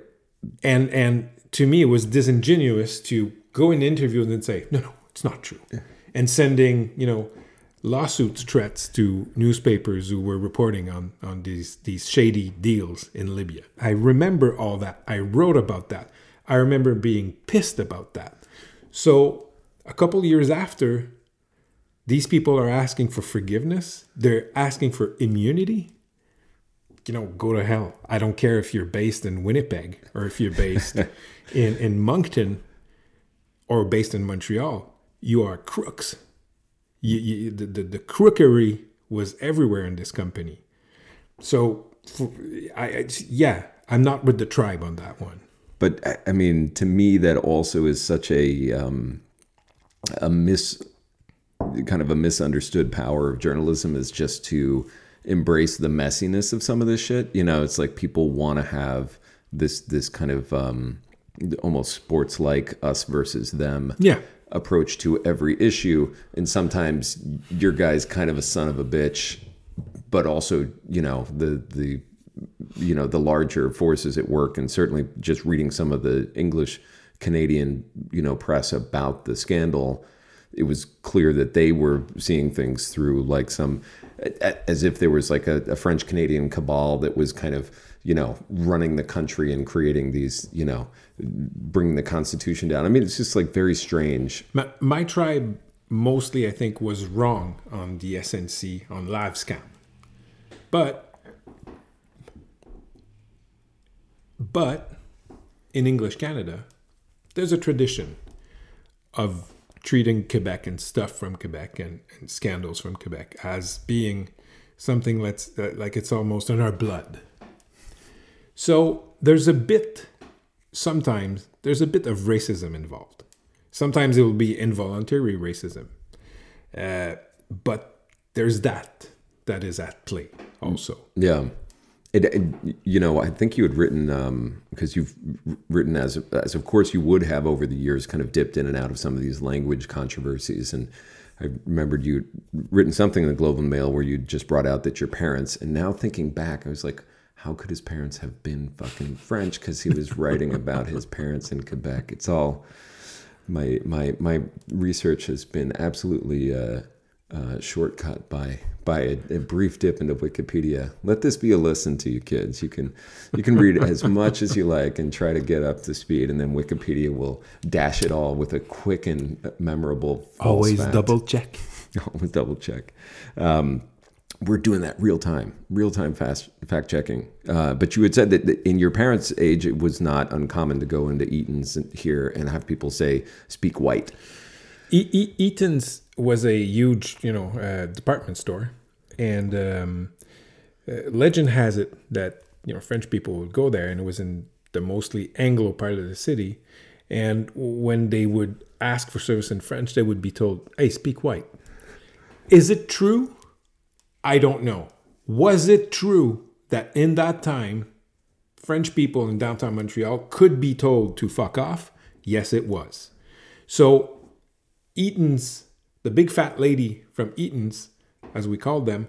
and and to me it was disingenuous to go in interviews and say no no it's not true. And sending you know lawsuits threats to newspapers who were reporting on on these these shady deals in libya. I remember all that. I wrote about that. I remember being pissed about that. So a couple years after these people are asking for forgiveness. They're asking for immunity. You know, go to hell. I don't care if you're based in Winnipeg or if you're based in, in Moncton or based in Montreal. You are crooks. You, you, the, the, the crookery was everywhere in this company. So, for, I, yeah, I'm not with the tribe on that one. But I- I mean, to me, that also is such a um, a mis kind of a misunderstood power of journalism is just to embrace the messiness of some of this shit. You know, it's like people want to have this this kind of um, almost sports like us versus them Yeah. Approach to every issue. And sometimes your guy's kind of a son of a bitch, but also, you know, the, the, you know, the larger forces at work. And certainly just reading some of the English Canadian, you know, press about the scandal, it was clear that they were seeing things through like some, as if there was like a, a French Canadian cabal that was kind of, you know, running the country and creating these, you know, bringing the Constitution down. I mean, it's just like very strange. My, my tribe mostly, I think, was wrong on the SNC on live scam, but but in English Canada, there's a tradition of treating Quebec and stuff from Quebec and, and scandals from Quebec as being something that's uh, like it's almost in our blood. So there's a bit, sometimes there's a bit of racism involved. Sometimes it will be involuntary racism, uh, but there's that that is at play also. Yeah. It, it, you know, I think you had written because you've written as as of course you would have over the years, kind of dipped in and out of some of these language controversies. And I remembered you written something in the Globe and Mail where you just brought out that your parents. And now thinking back, I was like, how could his parents have been fucking French? Because he was writing about his parents in Quebec. It's all my my my research has been absolutely uh, uh, shortcut by by a, a, brief dip into Wikipedia. Let this be a lesson to you kids. You can you can read as much as you like and try to get up to speed, and then Wikipedia will dash it all with a quick and memorable. Always fact. double check. Always double check. Um, we're doing that real time, real time fast fact checking. Uh, but you had said that in your parents' age, it was not uncommon to go into Eaton's here and have people say "speak white." E- e- Eaton's was a huge, you know, uh, department store, and um, uh, legend has it that you know French people would go there, and it was in the mostly Anglo part of the city, and when they would ask for service in French, they would be told, "Hey, speak white." Is it true? I don't know. Was it true that in that time, French people in downtown Montreal could be told to fuck off? Yes, it was. So, Eaton's, the big fat lady from Eaton's, as we called them,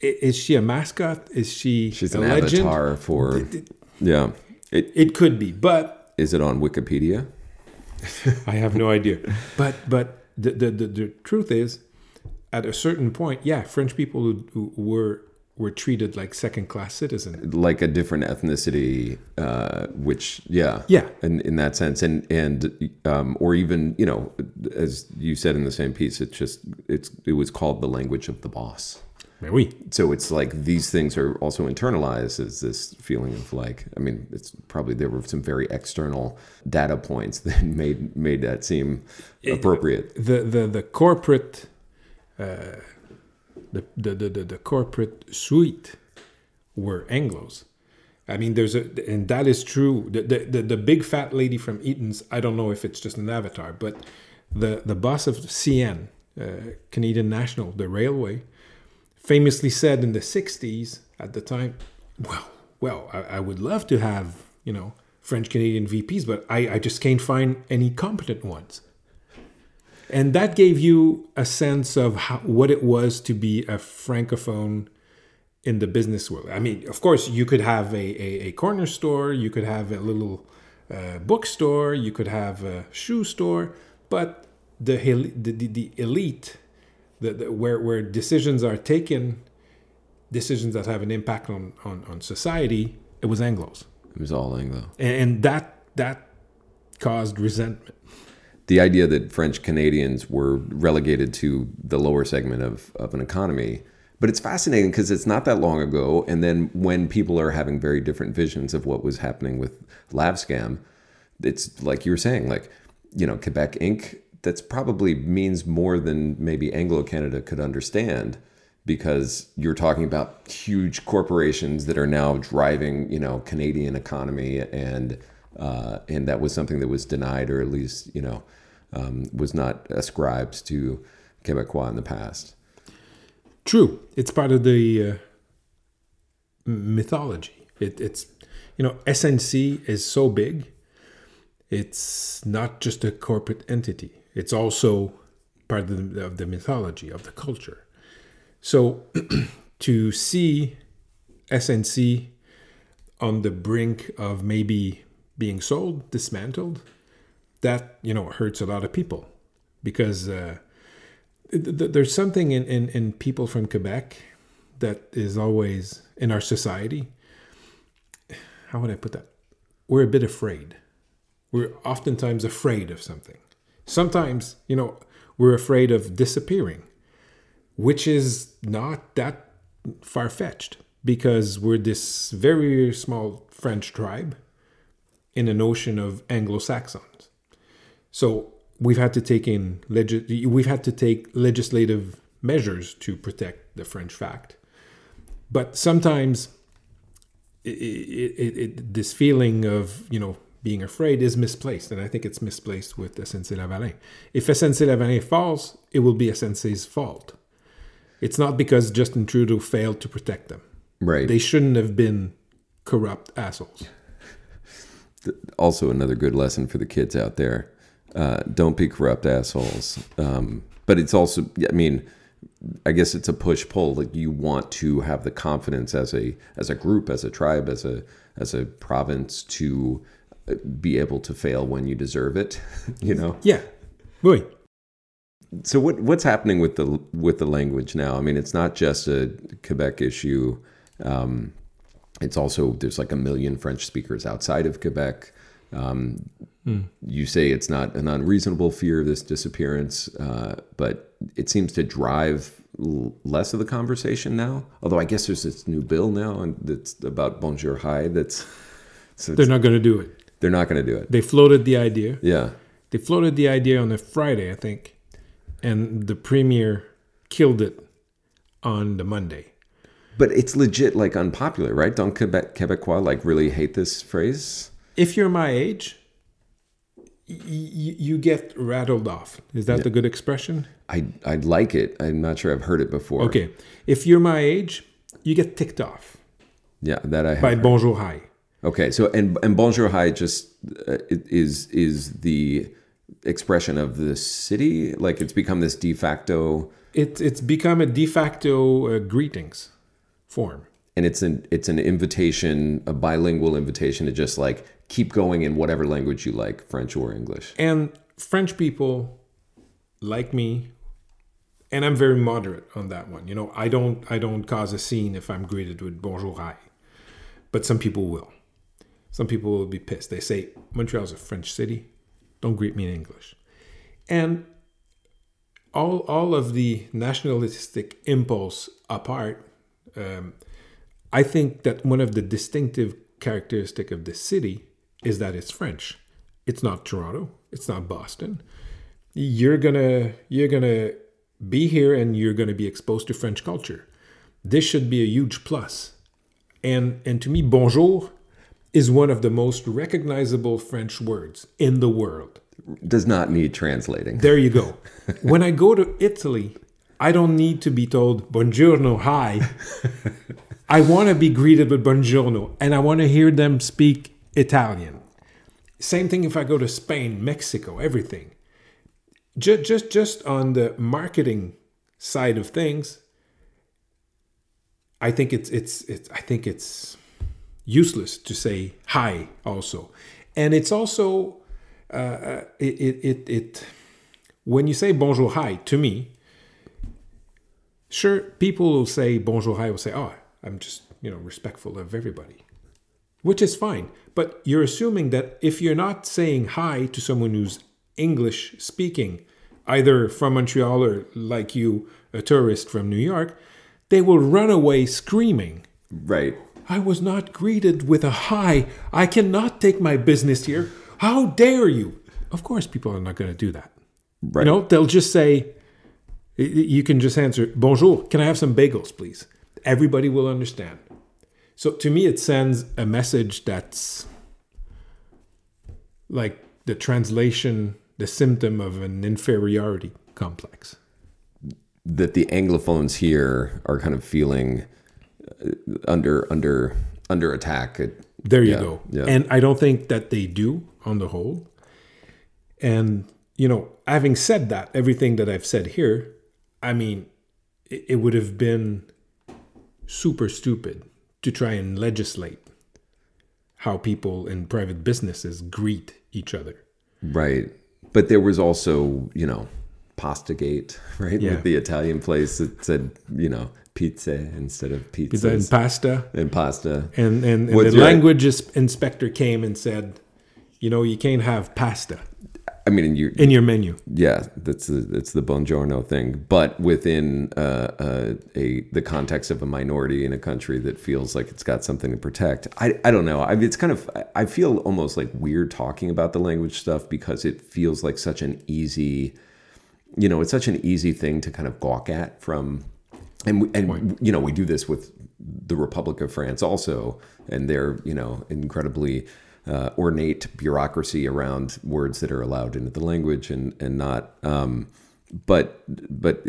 is she a mascot? Is she She's a an legend? avatar for. Yeah. It, It could be, but is it on Wikipedia? I have no idea. But but the the, the, the truth is, at a certain point, yeah, French people who, who were were treated like second class citizens. like a different ethnicity, uh, which yeah, Yeah. in in that sense, and and um, or even you know, as you said in the same piece, it's just it's it was called the language of the boss. Oui. So it's like these things are also internalized as this feeling of like, I mean, it's probably there were some very external data points that made made that seem appropriate. the the the corporate uh, the, the, the, the, corporate suite were Anglos. I mean, there's a, and that is true. The, the, the, the big fat lady from Eaton's, I don't know if it's just an avatar, but the, the boss of CN, uh, Canadian National, the railway, famously said in the 60s at the time, well, well, I, I would love to have, you know, French Canadian VPs, but I, I just can't find any competent ones. And that gave you a sense of how, what it was to be a francophone in the business world. I mean, of course, you could have a, a, a corner store, you could have a little uh, bookstore, you could have a shoe store, but the the, the, the elite, the, the, where where decisions are taken, decisions that have an impact on on, on society, it was Anglo's, It was all Anglo. and, and that that caused resentment. The idea that French Canadians were relegated to the lower segment of, of an economy. But it's fascinating because it's not that long ago. And then when people are having very different visions of what was happening with LavScam, it's like you were saying, like, you know, Quebec Inc., that's probably means more than maybe Anglo Canada could understand because you're talking about huge corporations that are now driving, you know, Canadian economy and uh, and that was something that was denied or at least you know um, was not ascribed to Quebecois in the past. True, it's part of the uh, mythology. It, it's you know SNC is so big. It's not just a corporate entity. It's also part of the, of the mythology of the culture. So to see SNC on the brink of maybe being sold, dismantled, that you know hurts a lot of people because uh, th- th- there's something in, in, in people from Quebec that is always in our society. How would I put that? We're a bit afraid. We're oftentimes afraid of something. Sometimes, you know, we're afraid of disappearing, which is not that far fetched because we're this very small French tribe in an notion of Anglo Saxons. So we've had to take in legi- we've had to take legislative measures to protect the French fact. But sometimes it, it, it, this feeling of you know being afraid is misplaced, and I think it's misplaced with SNC Lavalin. If SNC Lavalin falls, it will be SNC's fault. It's not because Justin Trudeau failed to protect them. Right. They shouldn't have been corrupt assholes. Also another good lesson for the kids out there. Uh, don't be corrupt assholes. Um, but it's also, I mean, I guess it's a push pull. Like you want to have the confidence as a as a group, as a tribe, as a as a province to uh, be able to fail when you deserve it. you know. Yeah. Oui. So what what's happening with the with the language now? I mean, it's not just a Quebec issue. Um, it's also there's like a million French speakers outside of Quebec. Um, You say it's not an unreasonable fear of this disappearance, uh, but it seems to drive l- less of the conversation now. Although I guess there's this new bill now and that's about Bonjour Hi. That's so They're not going to do it. they're not going to do it. They floated the idea. Yeah, They floated the idea on a Friday, I think, and the premier killed it on the Monday. But it's legit like unpopular, right? Don't Quebec Quebecois like really hate this phrase? If you're my age, y- y- you get rattled off. Is that the good expression? I I like it. I'm not sure I've heard it before. Okay. If you're my age, you get ticked off Yeah, that I have. by heard. bonjour hi. Okay, so and and bonjour hi just uh, is is the expression of the city. Like it's become this de facto, It, it's become a de facto uh, greetings form. and it's an it's an invitation, a bilingual invitation to just like keep going in whatever language you like, French or English. And French people like me, and I'm very moderate on that one. You know, I don't I don't cause a scene if I'm greeted with bonjour hi, but some people will. Some people will be pissed. They say Montreal's a French city. Don't greet me in English. And all all of the nationalistic impulse apart, um, I think that one of the distinctive characteristic of this city is that it's French. It's not Toronto. It's not Boston. You're gonna you're gonna be here and you're gonna be exposed to French culture. This should be a huge plus. And and to me, bonjour is one of the most recognizable French words in the world. Does not need translating. There you go. when I go to Italy, I don't need to be told buongiorno, hi. I want to be greeted with buongiorno and I want to hear them speak Italian. Same thing if I go to Spain, Mexico, everything. Just just just on the marketing side of things, I think it's it's it's I think it's useless to say hi also. And it's also uh, it, it, it, it when you say bonjour hi to me sure people will say bonjour hi will say oh i'm just you know respectful of everybody which is fine but you're assuming that if you're not saying hi to someone who's english speaking either from montreal or like you a tourist from new york they will run away screaming Right. I was not greeted with a hi. I cannot take my business here. How dare you? Of course, people are not going to do that. Right. You know, they'll just say, you can just answer, bonjour, can I have some bagels, please? Everybody will understand. So to me, it sends a message that's like the translation, the symptom of an inferiority complex. that the anglophones here are kind of feeling uh, under under under attack. It, There you Yeah, go. yeah. And I don't think that they do on the whole. And you know, having said that, everything that I've said here, I mean, it, it would have been super stupid to try and legislate how people in private businesses greet each other. Right. But there was also, you know, Pastagate, right? Yeah. With the Italian place that said, you know, pizza instead of pizza Pizza and pasta. and pasta. And, and, and the your- language inspector came and said, you know, you can't have pasta I mean, you in your menu. yeah, that's the that's the buongiorno thing. But within uh, uh, a the context of a minority in a country that feels like it's got something to protect, I I don't know. I mean, it's kind of I- feel almost like weird talking about the language stuff because it feels like such an easy, you know, it's such an easy thing to kind of gawk at from, and we- and you know we do this with the Republic of France also, and their you know incredibly uh, ornate bureaucracy around words that are allowed into the language and and not. Um, but but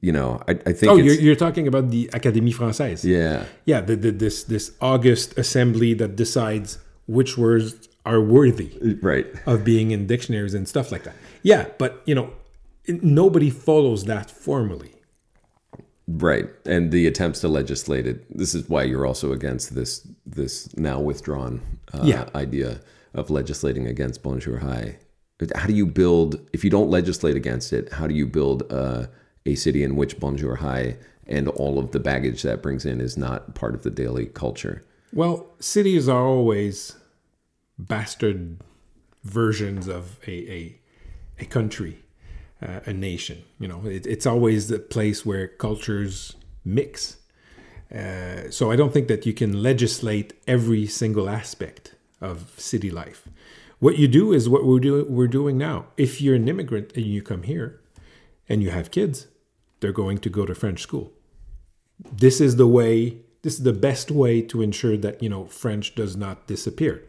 you know I, I think Oh, you're, you're talking about the Académie Française. yeah Yeah, the, the, this, this August assembly that decides which words are worthy. right of being in dictionaries and stuff like that. Yeah, but you know, nobody follows that formally. Right and the attempts to legislate it. This is why you're also against this this now withdrawn uh, Yeah. idea of legislating against Bonjour Hi. How do you build if you don't legislate against it? How do you build uh, a city in which Bonjour Hi and all of the baggage that brings in is not part of the daily culture? Well, cities are always bastard versions of a a, a country, uh, a nation. You know, it, it's always the place where cultures mix. Uh, so I don't think that you can legislate every single aspect of city life. What you do is what we're. We're doing now. If you're an immigrant and you come here, and you have kids, they're going to go to French school. This is the way. This is the best way to ensure that you know French does not disappear.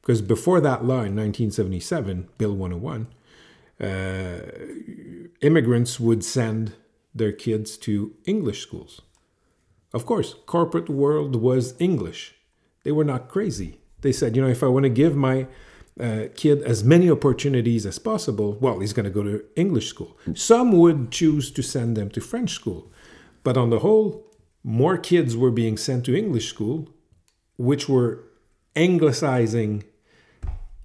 Because before that law in 1977, Bill 101, uh, immigrants would send their kids to English schools. Of course, corporate world was English. They were not crazy. They said, you know, if I want to give my uh, kid as many opportunities as possible, well, he's going to go to English school. Some would choose to send them to French school. But on the whole, more kids were being sent to English school, which were anglicizing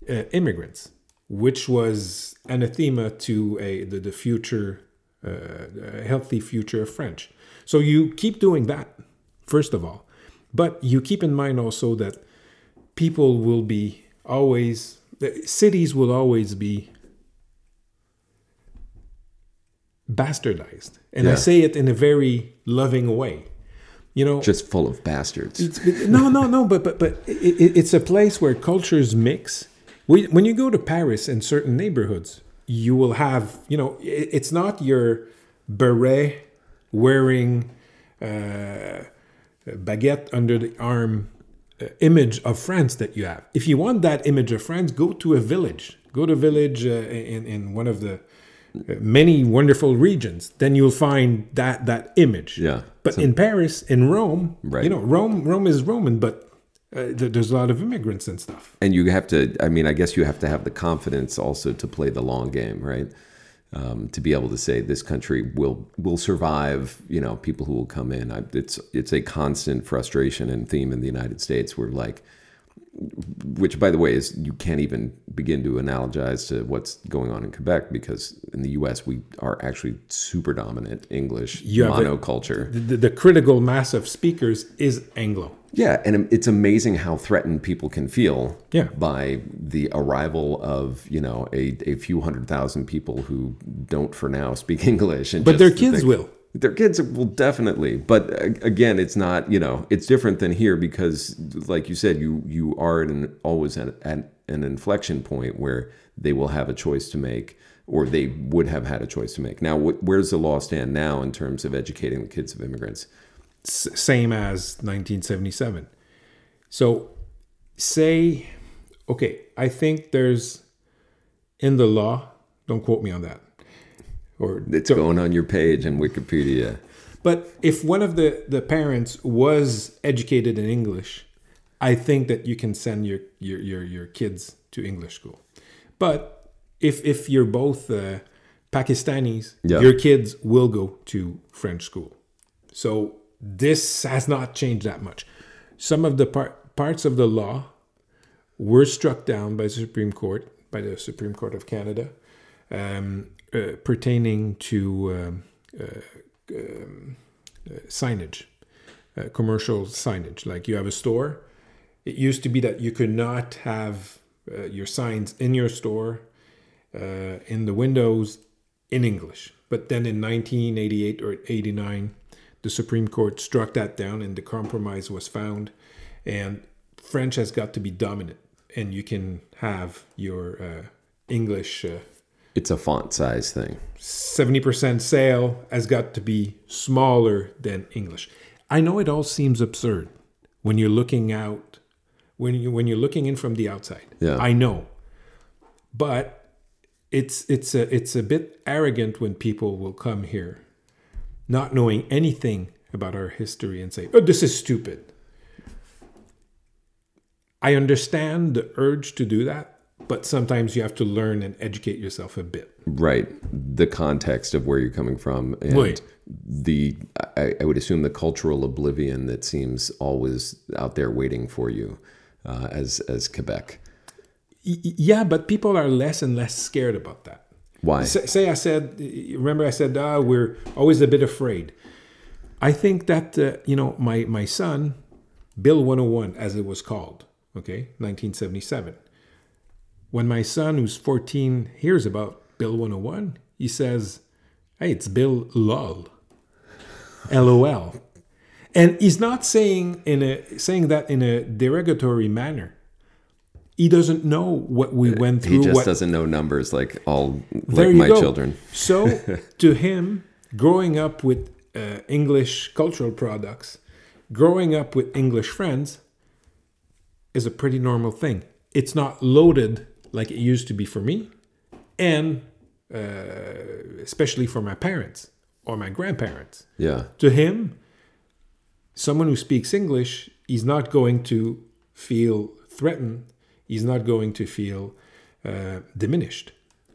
uh, immigrants, which was anathema to a the, the future, uh, healthy future of French. So you keep doing that, first of all, but you keep in mind also that people will be always, the cities will always be bastardized, and I say it in a very loving way. You know, Just full of bastards. no, no, no. But but but it, it, it's a place where cultures mix. We, when you go to Paris in certain neighborhoods, you will have you know it's not your beret wearing uh, baguette under the arm uh, image of France that you have. If you want that image of France, go to a village. Go to a village uh, in in one of the uh, many wonderful regions. Then you'll find that that image. Yeah. But in Paris, in Rome, Right. you know, Rome, Rome is Roman, but uh, there's a lot of immigrants and stuff. and you have to i mean i guess you have to have the confidence also to play the long game right um, to be able to say this country will will survive you know people who will come in I, it's it's a constant frustration and theme in the united states where like which by the way is you can't even begin to analogize to what's going on in quebec because in the us we are actually super dominant english You have a- the, the critical mass of speakers is Anglo. Yeah, and it's amazing how threatened people can feel Yeah. by the arrival of you know a, a few hundred thousand people who don't for now speak English, and But their kids will. Their kids will definitely, but uh, again, it's not you know it's different than here because, like you said, you you are at an, always at, at an inflection point where they will have a choice to make, or they would have had a choice to make. Now, wh- where's the law stand now in terms of educating the kids of immigrants? S- same as 1977. So, say, okay, I think there's in the law, don't quote me on that. Or It's going on your page in Wikipedia. But if one of the, the parents was educated in English, I think that you can send your, your, your, your kids to English school. But if if you're both uh, Pakistanis, Yeah. your kids will go to French school. So this has not changed that much. Some of the par- parts of the law were struck down by the Supreme Court, by the Supreme Court of Canada, um, uh, pertaining to um, uh, um, uh, signage, uh, commercial signage. Like you have a store, it used to be that you could not have uh, your signs in your store, uh, in the windows, in English. But then in 1988 or 89, the Supreme Court struck that down and the compromise was found. And French has got to be dominant. And you can have your uh, English uh, It's a font size thing. 70% sale has got to be smaller than English. I know it all seems absurd when you're looking out, when you when you're looking in from the outside. Yeah. I know, but it's it's a it's a bit arrogant when people will come here, not knowing anything about our history and say, "Oh, this is stupid." I understand the urge to do that, but sometimes you have to learn and educate yourself a bit. Right. The context of where you're coming from and Right. the I, I would assume the cultural oblivion that seems always out there waiting for you uh, as as Quebec. Yeah, but people are less and less scared about that. Why? Say, say I said, remember I said, ah, we're always a bit afraid. I think that, uh, you know, my, my son, Bill 101, as it was called, okay, 1977. When my son, who's 14, hears about Bill 101, he says, hey, it's Bill LOL. LOL. And he's not saying in a saying that in a derogatory manner. He doesn't know what we went through. He just what, doesn't know numbers like all like my go. children. So to him, growing up with uh, English cultural products, growing up with English friends, is a pretty normal thing. It's not loaded like it used to be for me, and uh, especially for my parents or my grandparents. Yeah. To him, someone who speaks English, he's not going to feel threatened. He's not going to feel uh, diminished.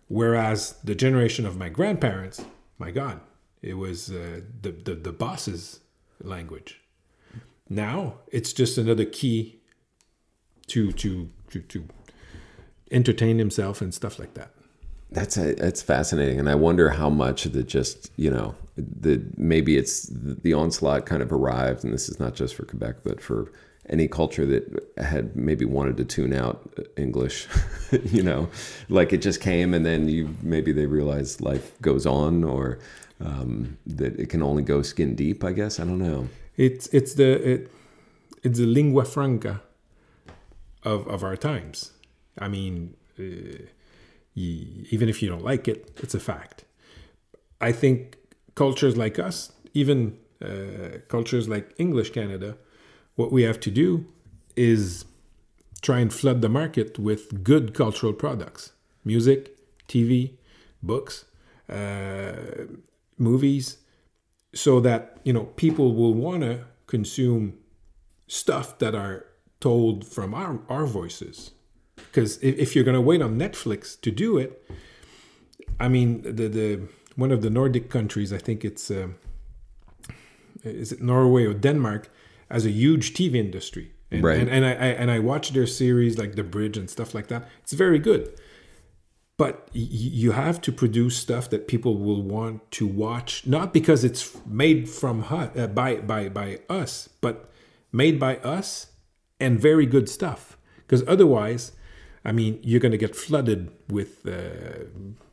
Whereas the generation of my grandparents, my God, it was uh, the, the the boss's language. Now it's just another key to to to to entertain himself and stuff like that. That's a, that's fascinating, and I wonder how much that just you know the maybe it's the onslaught kind of arrived, and this is not just for Quebec, but for any culture that had maybe wanted to tune out English, you know, like it just came, and then you maybe they realized life goes on, or um, that it can only go skin deep. I guess I don't know. It's it's the it, it's the lingua franca of of our times. I mean, uh, y- even if you don't like it, it's a fact. I think cultures like us, even uh, cultures like English Canada, what we have to do is try and flood the market with good cultural products. Music, TV, books, uh, movies, so that you know people will want to consume stuff that are told from our, our voices. Because if, if you're going to wait on netflix to do it i mean the the one of the nordic countries i think it's um is it norway or denmark has a huge tv industry and, Right. and, and I, I and i watch their series like the bridge and stuff like that it's very good but y- you have to produce stuff that people will want to watch not because it's made from hu- uh, by by by us but made by us and very good stuff because otherwise i mean you're going to get flooded with uh,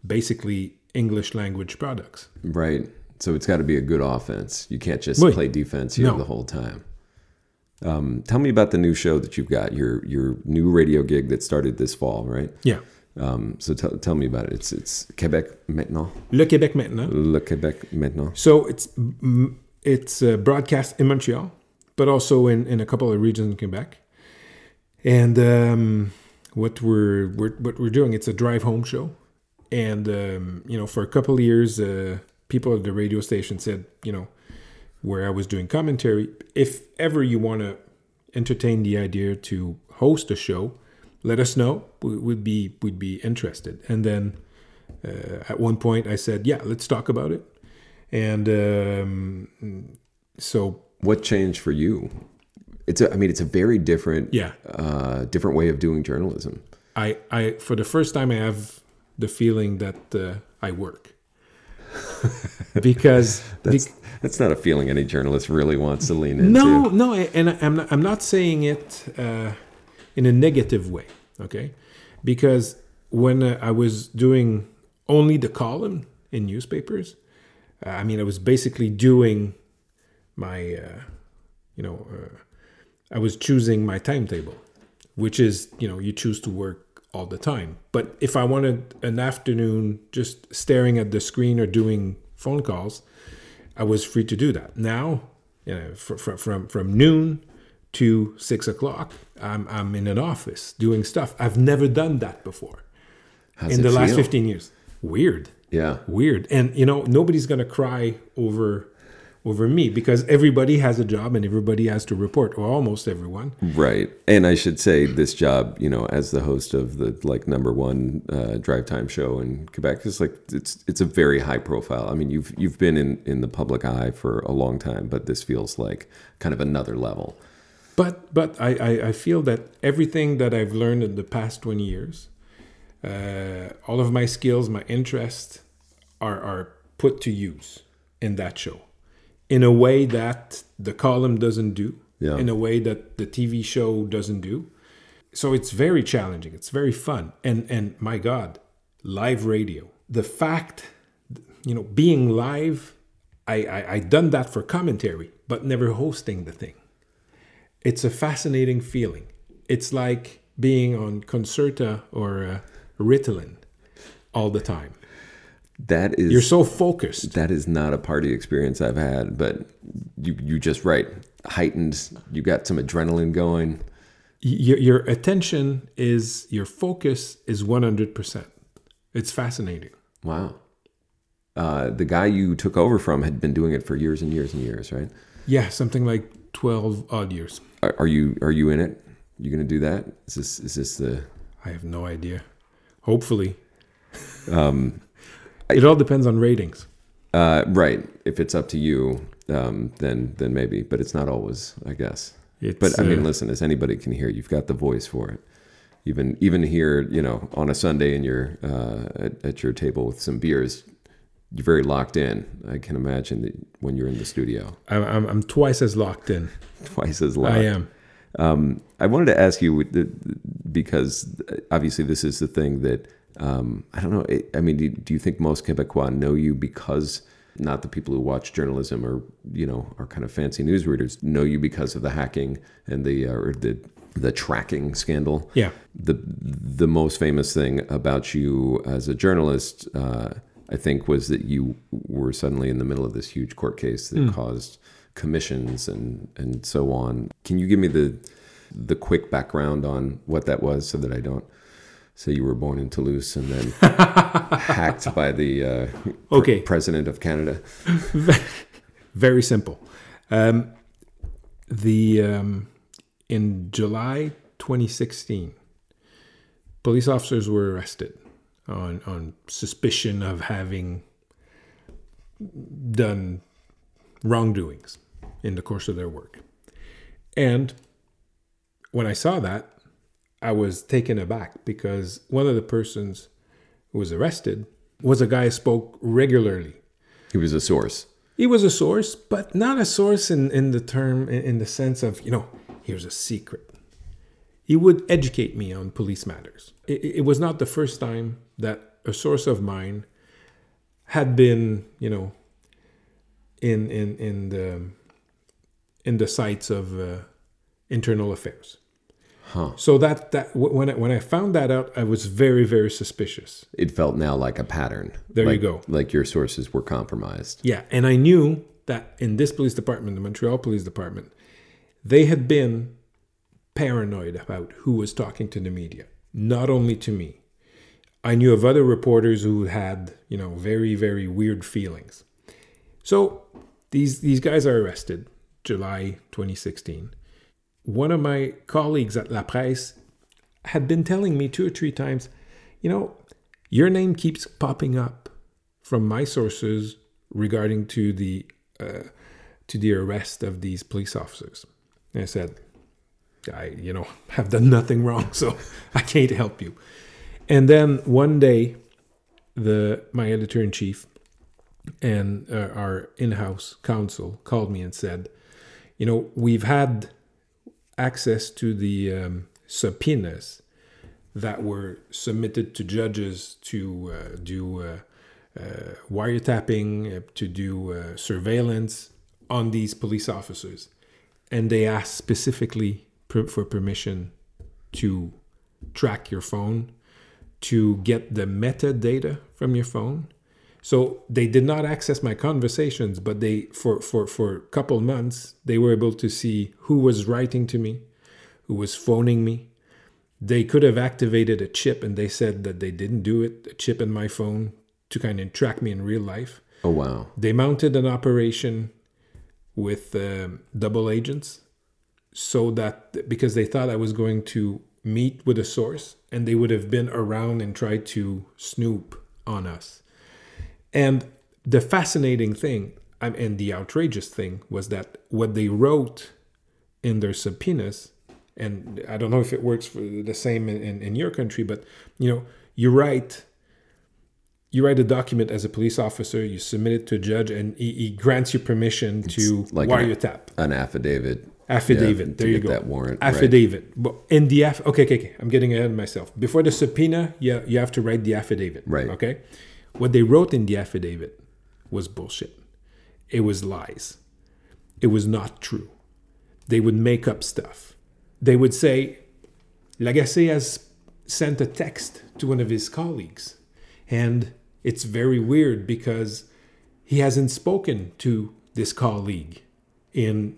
basically english language products Right. So it's got to be a good offense. You can't just Oui. play defense here No. the whole time. Um, tell me about the new show that you've got. Your your new radio gig that started this fall, right? yeah Um, so tell tell me about it. It's it's Quebec maintenant. le québec maintenant Le Québec maintenant. So it's it's uh, broadcast in Montreal, but also in, in a couple of regions in Quebec. And um, what we're, we're what we're doing, it's a drive home show. And um, you know, for a couple of years, uh, people at the radio station said, you know, where I was doing commentary, if ever you want to entertain the idea to host a show, let us know. We would be would be interested. And then uh, at one point, I said, yeah, let's talk about it. And um, so What changed for you? It's a, I mean, it's a very different, Yeah. uh, different way of doing journalism. I, I for the first time, I have the feeling that uh, I work because That's that's not a feeling any journalist really wants to lean into. No, no, and I'm not, I'm not saying it uh, in a negative way, okay? Because when uh, I was doing only the column in newspapers, uh, I mean, I was basically doing my, uh, you know, uh, I was choosing my timetable, which is, you know, you choose to work all the time. But if I wanted an afternoon just staring at the screen or doing phone calls, I was free to do that. Now, you know, from from from, from noon to six o'clock, I'm I'm in an office doing stuff. I've never done that before How's in the last fifteen years. Weird, Yeah. weird, and you know nobody's gonna cry over over me because everybody has a job and everybody has to report, or almost everyone. Right. And I should say this job, you know, as the host of the like number one uh, drive time show in Quebec is like it's it's a very high profile. I mean, you've you've been in in the public eye for a long time, but this feels like kind of another level. But but I, I, I feel that everything that I've learned in the past 20 years, uh, all of my skills, my interests are, are put to use in that show in a way that the column doesn't do, Yeah. in a way that the TV show doesn't do. So it's very challenging. It's very fun. And and my God, live radio. The fact, you know, being live, I, I I done that for commentary, but never hosting the thing it's a fascinating feeling. It's like being on Concerta or uh, Ritalin all the time. That is You're so focused. that is not a party experience I've had, but you you just right heightened. You got some adrenaline going. Your, your attention is, your focus is 100%. It's fascinating. Wow. Uh, the guy you took over from had been doing it for years and years and years, right? Yeah, something like 12 odd years. Are, are you are you in it? You gonna do that? Is this is this the I have no idea. Hopefully. It all depends on ratings. uh, right? If it's up to you, um, then then maybe, but it's not always, I guess. It's, But I mean, uh, listen, as anybody can hear, you've got the voice for it. Even even here, you know, on a Sunday in your uh, at, at your table with some beers, you're very locked in. I can imagine that when you're in the studio, I'm, I'm, I'm twice as locked in. twice as loud. I am. Um, I wanted to ask you because obviously this is the thing that um, I don't know. It, I mean, do, do you think most Quebecois know you because not the people who watch journalism or you know are kind of fancy news readers know you because of the hacking and the uh, or the the tracking scandal? Yeah. The the most famous thing about you as a journalist, uh, I think, was that you were suddenly in the middle of this huge court case that caused commissions and and so on. Can you give me the the quick background on what that was, so that I don't say you were born in Toulouse and then hacked by the uh, pr- president of Canada? Very simple. Um, the um, in July 2016, police officers were arrested on on suspicion of having done wrongdoings in the course of their work. And when I saw that, I was taken aback because one of the persons who was arrested was a guy who spoke regularly He was a source. he was a source, but not a source in, in the term, in, in the sense of, you know, here's a secret. He would educate me on police matters. It, it was not the first time that a source of mine had been, you know, in in in the in the sights of uh, internal affairs. Huh. So that that when I, when I found that out, I was very very suspicious. It felt now like a pattern. There you go. Like your sources were compromised. Yeah, and I knew that in this police department, the Montreal Police Department, they had been paranoid about who was talking to the media, not only to me. I knew of other reporters who had, you know, very very weird feelings. So these these guys are arrested July 2016. One of my colleagues at La Presse had been telling me two or three times, you know, your name keeps popping up from my sources regarding to the uh, to the arrest of these police officers. And I said, I, you know, have done nothing wrong, so I can't help you. And then one day, the my editor in chief and uh, our in-house counsel called me and said, you know, we've had access to the um, subpoenas that were submitted to judges to uh, do uh, uh, wiretapping, uh, to do uh, surveillance on these police officers. And they asked specifically for permission to track your phone, to get the metadata from your phone. So they did not access my conversations, but they for for for a couple months they were able to see who was writing to me, who was phoning me. They could have activated a chip, and they said that they didn't do it. A chip in my phone to kind of track me in real life. Oh wow. They mounted an operation with um, double agents so that because they thought I was going to meet with a source and they would have been around and tried to snoop on us. And the fascinating thing and the outrageous thing was that what they wrote in their subpoenas, and I don't know if it works for the same in, in, in your country, but you know, you write you write a document as a police officer, you submit it to a judge, and he, he grants you permission to like an- wiretap. An affidavit. Affidavit. Yeah, to there you get go. That warrant. right. Affidavit. But in the aff- okay, okay, okay. I'm getting ahead of myself. Before the subpoena, yeah, you have to write the affidavit. Right. Okay. What they wrote in the affidavit was bullshit. It was lies. It was not true. They would make up stuff. They would say, Lagacé has sent a text to one of his colleagues, and it's very weird because he hasn't spoken to this colleague in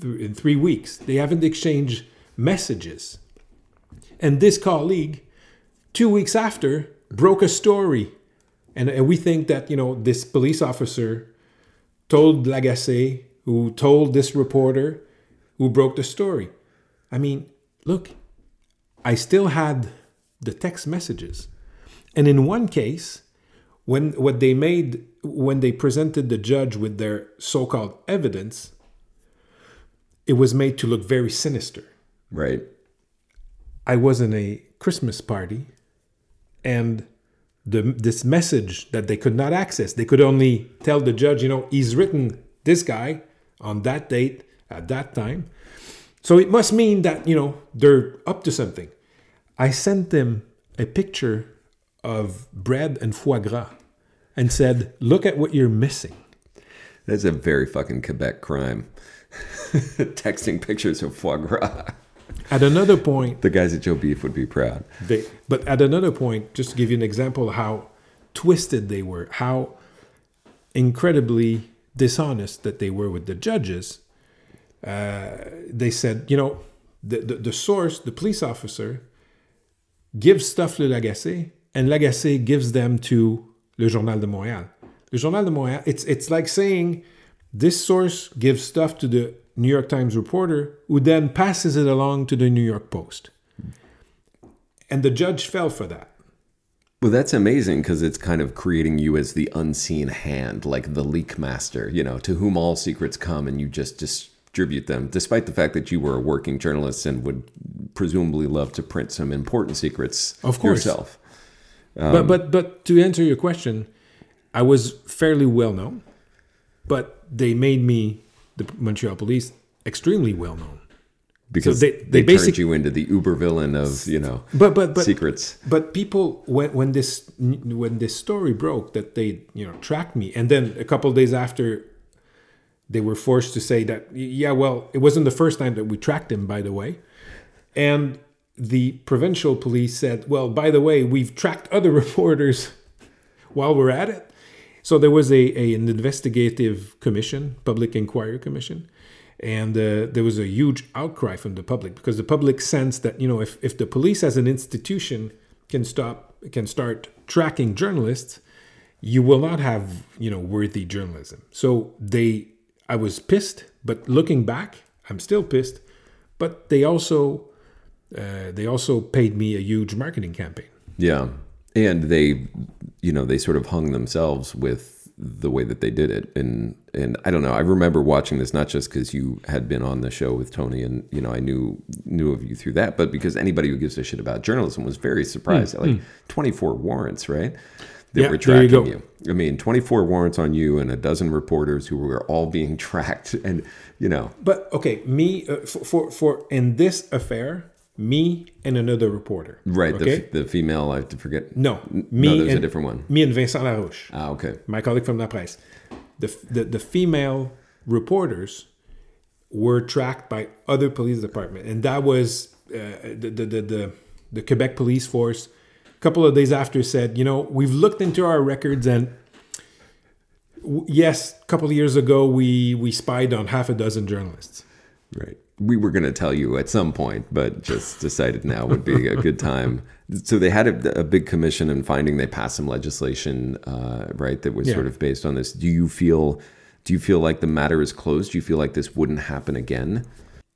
th- in three weeks. They haven't exchanged messages, and this colleague, two weeks after, broke a story, and, and we think that you know this police officer told Lagacé, who told this reporter, who broke the story. I mean, look, I still had the text messages. And in one case, when what they made when they presented the judge with their so-called evidence, it was made to look very sinister. Right. I was in a Christmas party and the this message that they could not access, they could only tell the judge, you know, he's written this guy on that date at that time. So it must mean that, you know, they're up to something. I sent them a picture of bread and foie gras and said, look at what you're missing. That's a very fucking Quebec crime. Texting pictures of foie gras. At another point, The guys at Joe Beef would be proud. They, but at another point, just to give you an example of how twisted they were, how incredibly dishonest that they were with the judges, uh, they said, you know, the, the, the source, the police officer, gives stuff to Lagacé, and Lagacé gives them to Le Journal de Montréal. Le Journal de Montréal, it's, it's like saying this source gives stuff to the New York Times reporter, who then passes it along to the New York Post. And the judge fell for that. Well, that's amazing because it's kind of creating you as the unseen hand, like the leak master, you know, to whom all secrets come and you just distribute them, despite the fact that you were a working journalist and would presumably love to print some important secrets Of course. yourself. but um, but but to answer your question, I was fairly well known, but they made me the Montreal police extremely well known. Because they- they, they turned you into the uber villain of, you know, But but but secrets. But people when when this when this story broke that they you know tracked me, and then a couple days after, they were forced to say that yeah well it wasn't the first time that we tracked him by the way, and the provincial police said well by the way we've tracked other reporters while we're at it. So there was a, a an investigative commission, public inquiry commission, and uh, there was a huge outcry from the public because the public sensed that you know if, if the police as an institution can stop can start tracking journalists, you will not have you know worthy journalism. So they, I was pissed, but looking back, I'm still pissed. But they also uh, they also paid me a huge marketing campaign. Yeah. And they, you know, they sort of hung themselves with the way that they did it. And, and I don't know, I remember watching this, not just because you had been on the show with Tony and, you know, I knew, knew of you through that, but because anybody who gives a shit about journalism was very surprised at like 24 warrants, right? That Hmm, Yeah, were there you tracking you. I mean, 24 warrants on you and a dozen reporters who were all being tracked. And, you know, But okay, me uh, for, for for in this affair, me and another reporter. right. Okay. The, the female, I have to forget. no, me no, there's and a different one. Me and Vincent Larouche. Ah, okay. my colleague from La Presse, the, the, the female reporters were tracked by other police department, and that was uh, the, the, the, the, the Quebec police force. A couple of days after said, you know, we've looked into our records, and w- yes, a couple of years ago we we spied on half a dozen journalists. Right. We were going to tell you at some point, but just decided now would be a good time. So they had a, a big commission and finding they passed some legislation, uh, right, that was Yeah. sort of based on this. Do you feel? Do you feel like the matter is closed? Do you feel like this wouldn't happen again?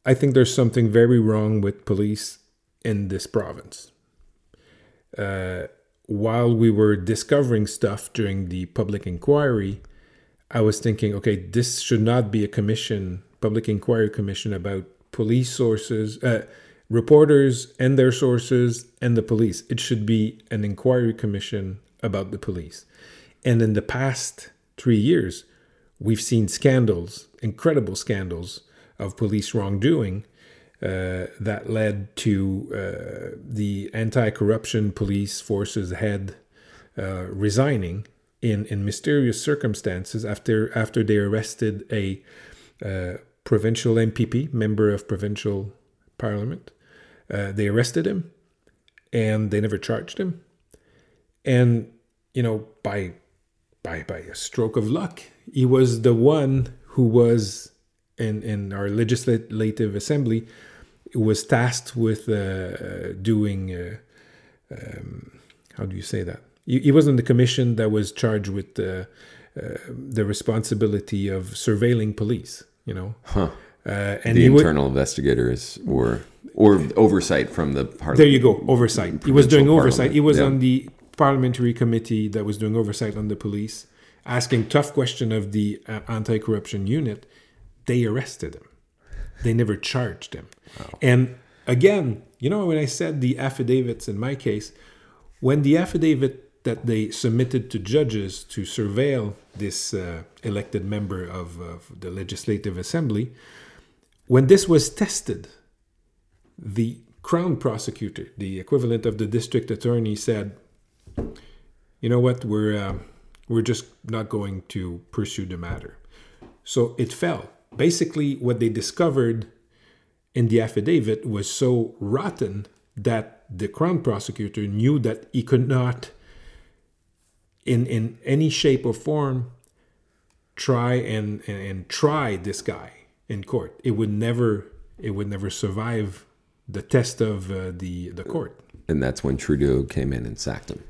I think there's something very wrong with police in this province. Uh, while we were discovering stuff during the public inquiry, I was thinking, okay, this should not be a commission, public inquiry commission about police sources, uh, reporters and their sources, and the police. It should be an inquiry commission about the police. And in the past three years, we've seen scandals, incredible scandals of police wrongdoing uh, that led to uh, the anti-corruption police forces head uh, resigning in, in mysterious circumstances after after they arrested a uh, provincial MPP, member of provincial parliament. Uh, they arrested him, and they never charged him. And you know, by by by a stroke of luck, he was the one who was in in our legislative assembly was tasked with uh, doing uh, um, how do you say that? He, he was in the commission that was charged with uh, uh, the responsibility of surveilling police. You know, Huh. uh, and the he would, internal investigators or or oversight from the part. there you go, oversight. He was doing oversight. He was parliament, on the parliamentary committee that was doing oversight on the police, asking tough question of the uh, anti-corruption unit. They arrested him. They never charged him. And again, you know, when I said the affidavits in my case, when the affidavit that they submitted to judges to surveil this uh, elected member of, of the Legislative Assembly, when this was tested, the Crown prosecutor, the equivalent of the district attorney, said, "You know what? We're uh, we're just not going to pursue the matter." So it fell. Basically, what they discovered in the affidavit was so rotten that the Crown prosecutor knew that he could not, in in any shape or form, try and, and, and try this guy in court. It would never it would never survive the test of uh, the the court. and that's when Trudeau came in and sacked him.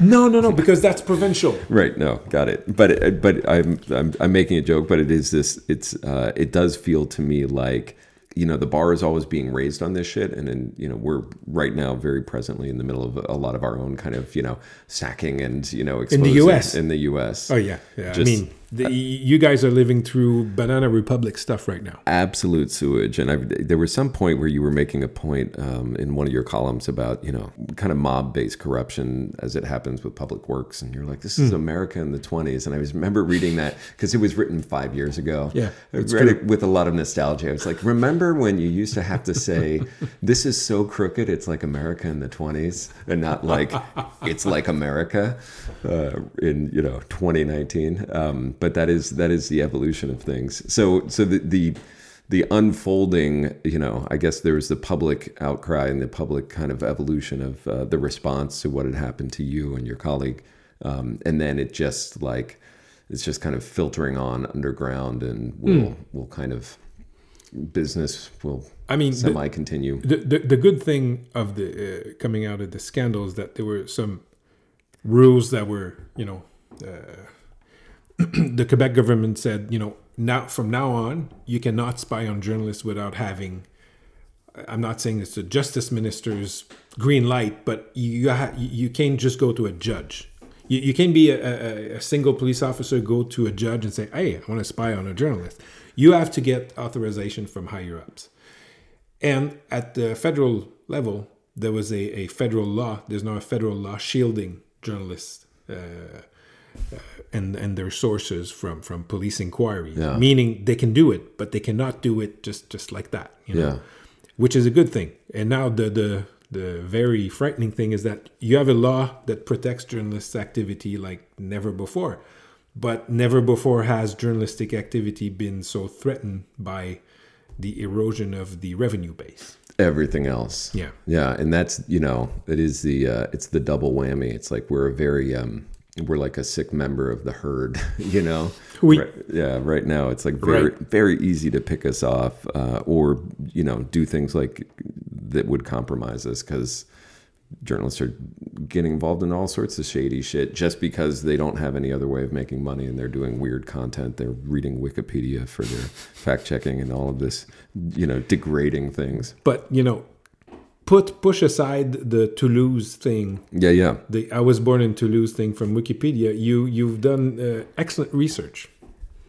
No, no, no, because that's provincial. Right. No, got it. But it, but I'm, I'm I'm making a joke. But it is this. It's uh, it does feel to me like you know the bar is always being raised on this shit, and then you know we're right now very presently in the middle of a lot of our own kind of you know sacking and you know In the US. in the U.S. Oh yeah, yeah. Just- I mean, the, you guys are living through Banana Republic stuff right now. absolute sewage. And I, there was some point where you were making a point um, in one of your columns about, you know, kind of mob based corruption as it happens with public works. And you're like, this is Hmm. America in the 20s. And I was remember reading that because it was written five years ago. Yeah, I read true. it with a lot of nostalgia. I was like, remember when you used to have to say, this is so crooked, it's like America in the 20s, and not like it's like America uh, in, you know, 2019. Um, but that is that is the evolution of things. So so the the the unfolding, you know, I guess there was the public outcry and the public kind of evolution of uh, the response to what had happened to you and your colleague, um, and then it just like it's just kind of filtering on underground, and will will kind of business will I mean, semi continue. The, the the good thing of the uh, coming out of the scandal is that there were some rules that were, you know, uh, the Quebec government said, you know, now from now on, you cannot spy on journalists without having I'm not saying it's the justice minister's green light, but you ha- you can't just go to a judge. You, you can't be a, a, a single police officer go to a judge and say, "Hey, I want to spy on a journalist." You have to get authorization from higher ups. And at the federal level, there was a, a federal law. There's now a federal law shielding journalists uh, and and their sources from from police inquiries. Yeah. Meaning they can do it, but they cannot do it just just like that. You know? Yeah. Which is a good thing. And now the the the very frightening thing is that you have a law that protects journalists' activity like never before. But never before has journalistic activity been so threatened by the erosion of the revenue base. everything else. Yeah. Yeah, and that's you know it is the uh, it's the double whammy. It's like we're a very um we're like a sick member of the herd, you know. We- Right- yeah, right now it's like very Right. very easy to pick us off uh, or you know do things like that would compromise us because journalists are getting involved in all sorts of shady shit just because they don't have any other way of making money and they're doing weird content. They're reading Wikipedia for their fact checking and all of this, you know, degrading things. But you know, put push aside the Toulouse thing. Yeah, yeah. The I was born in Toulouse thing from Wikipedia. You you've done uh, excellent research.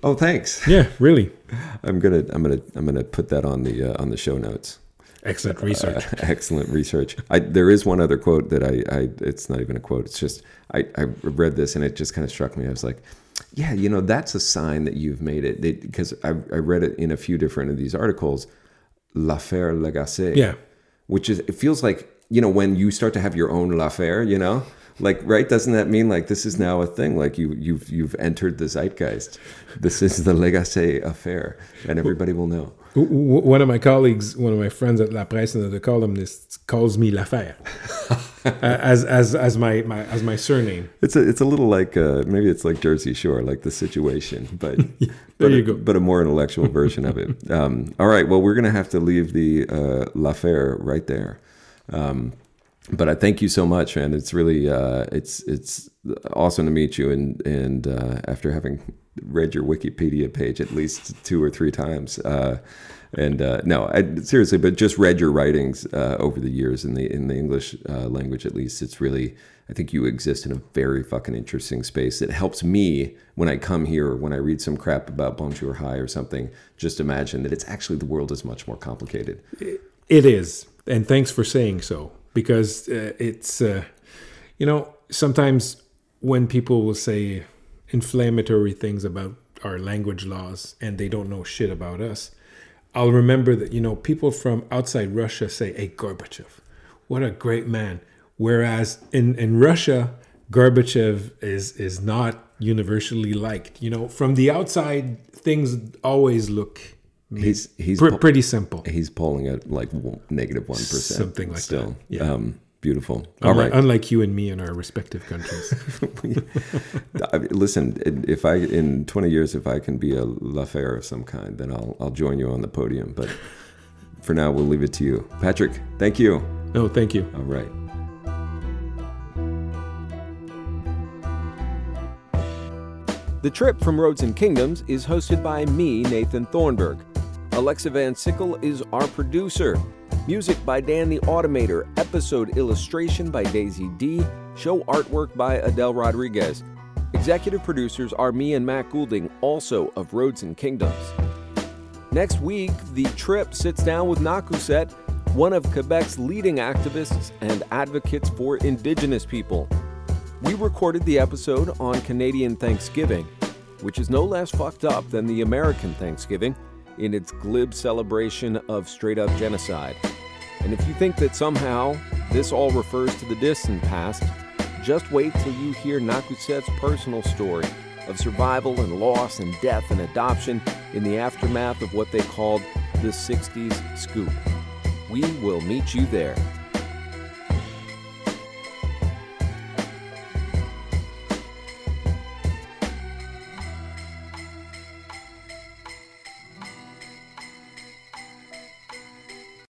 Oh, thanks. Yeah, really I'm gonna, I'm gonna, I'm gonna put that on the uh, on the show notes. excellent research. Uh, excellent research. I, there is one other quote that I, I, it's not even a quote. It's just I, I read this and it just kind of struck me. I was like, yeah, you know, that's a sign that you've made it. Because I, I read it in a few different of these articles. L'affaire Lagacé. Yeah. Which is, it feels like you know when you start to have your own l'affaire. You know. Like right, doesn't that mean like this is now a thing? Like you you've you've entered the zeitgeist. This is the Lagacé affair, and everybody will know. One of my colleagues, one of my friends at La Presse, the columnist, calls me l'affaire as as as my, my as my surname. It's a it's a little like uh, maybe it's like Jersey Shore, like the situation, but but you a, go. But a more intellectual version of it. Um, all right, well, we're gonna have to leave the uh, l'affaire right there. Um, but I thank you so much, man. It's really uh, it's it's awesome to meet you, and and uh, after having read your Wikipedia page at least two or three times. Uh, and uh, no, I, seriously, but just read your writings uh, over the years in the in the English uh, language. At least, it's really. I think you exist in a very fucking interesting space that helps me when I come here when I read some crap about Bonjour Hi or something. Just imagine that it's actually the world is much more complicated. It is, and thanks for saying so because uh, it's uh, you know sometimes when people will say inflammatory things about our language laws and they don't know shit about us, I'll remember that you know people from outside Russia say, "Hey, Gorbachev, what a great man," whereas in in Russia, Gorbachev is is not universally liked. You know, from the outside, things always look He's he's pr- po- pretty simple. he's polling at like w- negative one percent, Something like still. that, yeah. Um, beautiful. All Unlike, right. unlike you and me in our respective countries. Listen, if I in twenty years, if I can be a l'affaire of some kind, then I'll I'll join you on the podium. But for now, we'll leave it to you, Patrick. Thank you. no, thank you. All right. The trip from Roads and Kingdoms is hosted by me, Nathan Thornburgh. Alexa Van Sickle is our producer. Music by Dan the Automator, episode illustration by Daisy D, show artwork by Adele Rodriguez. Executive producers are me and Matt Goulding, also of Roads and Kingdoms. Next week, the trip sits down with Nakuset, one of Quebec's leading activists and advocates for Indigenous people. We recorded the episode on Canadian Thanksgiving, which is no less fucked up than the American Thanksgiving in its glib celebration of straight up genocide. And if you think that somehow this all refers to the distant past, just wait till you hear Nakuset's personal story of survival and loss and death and adoption in the aftermath of what they called the 60s scoop. We will meet you there.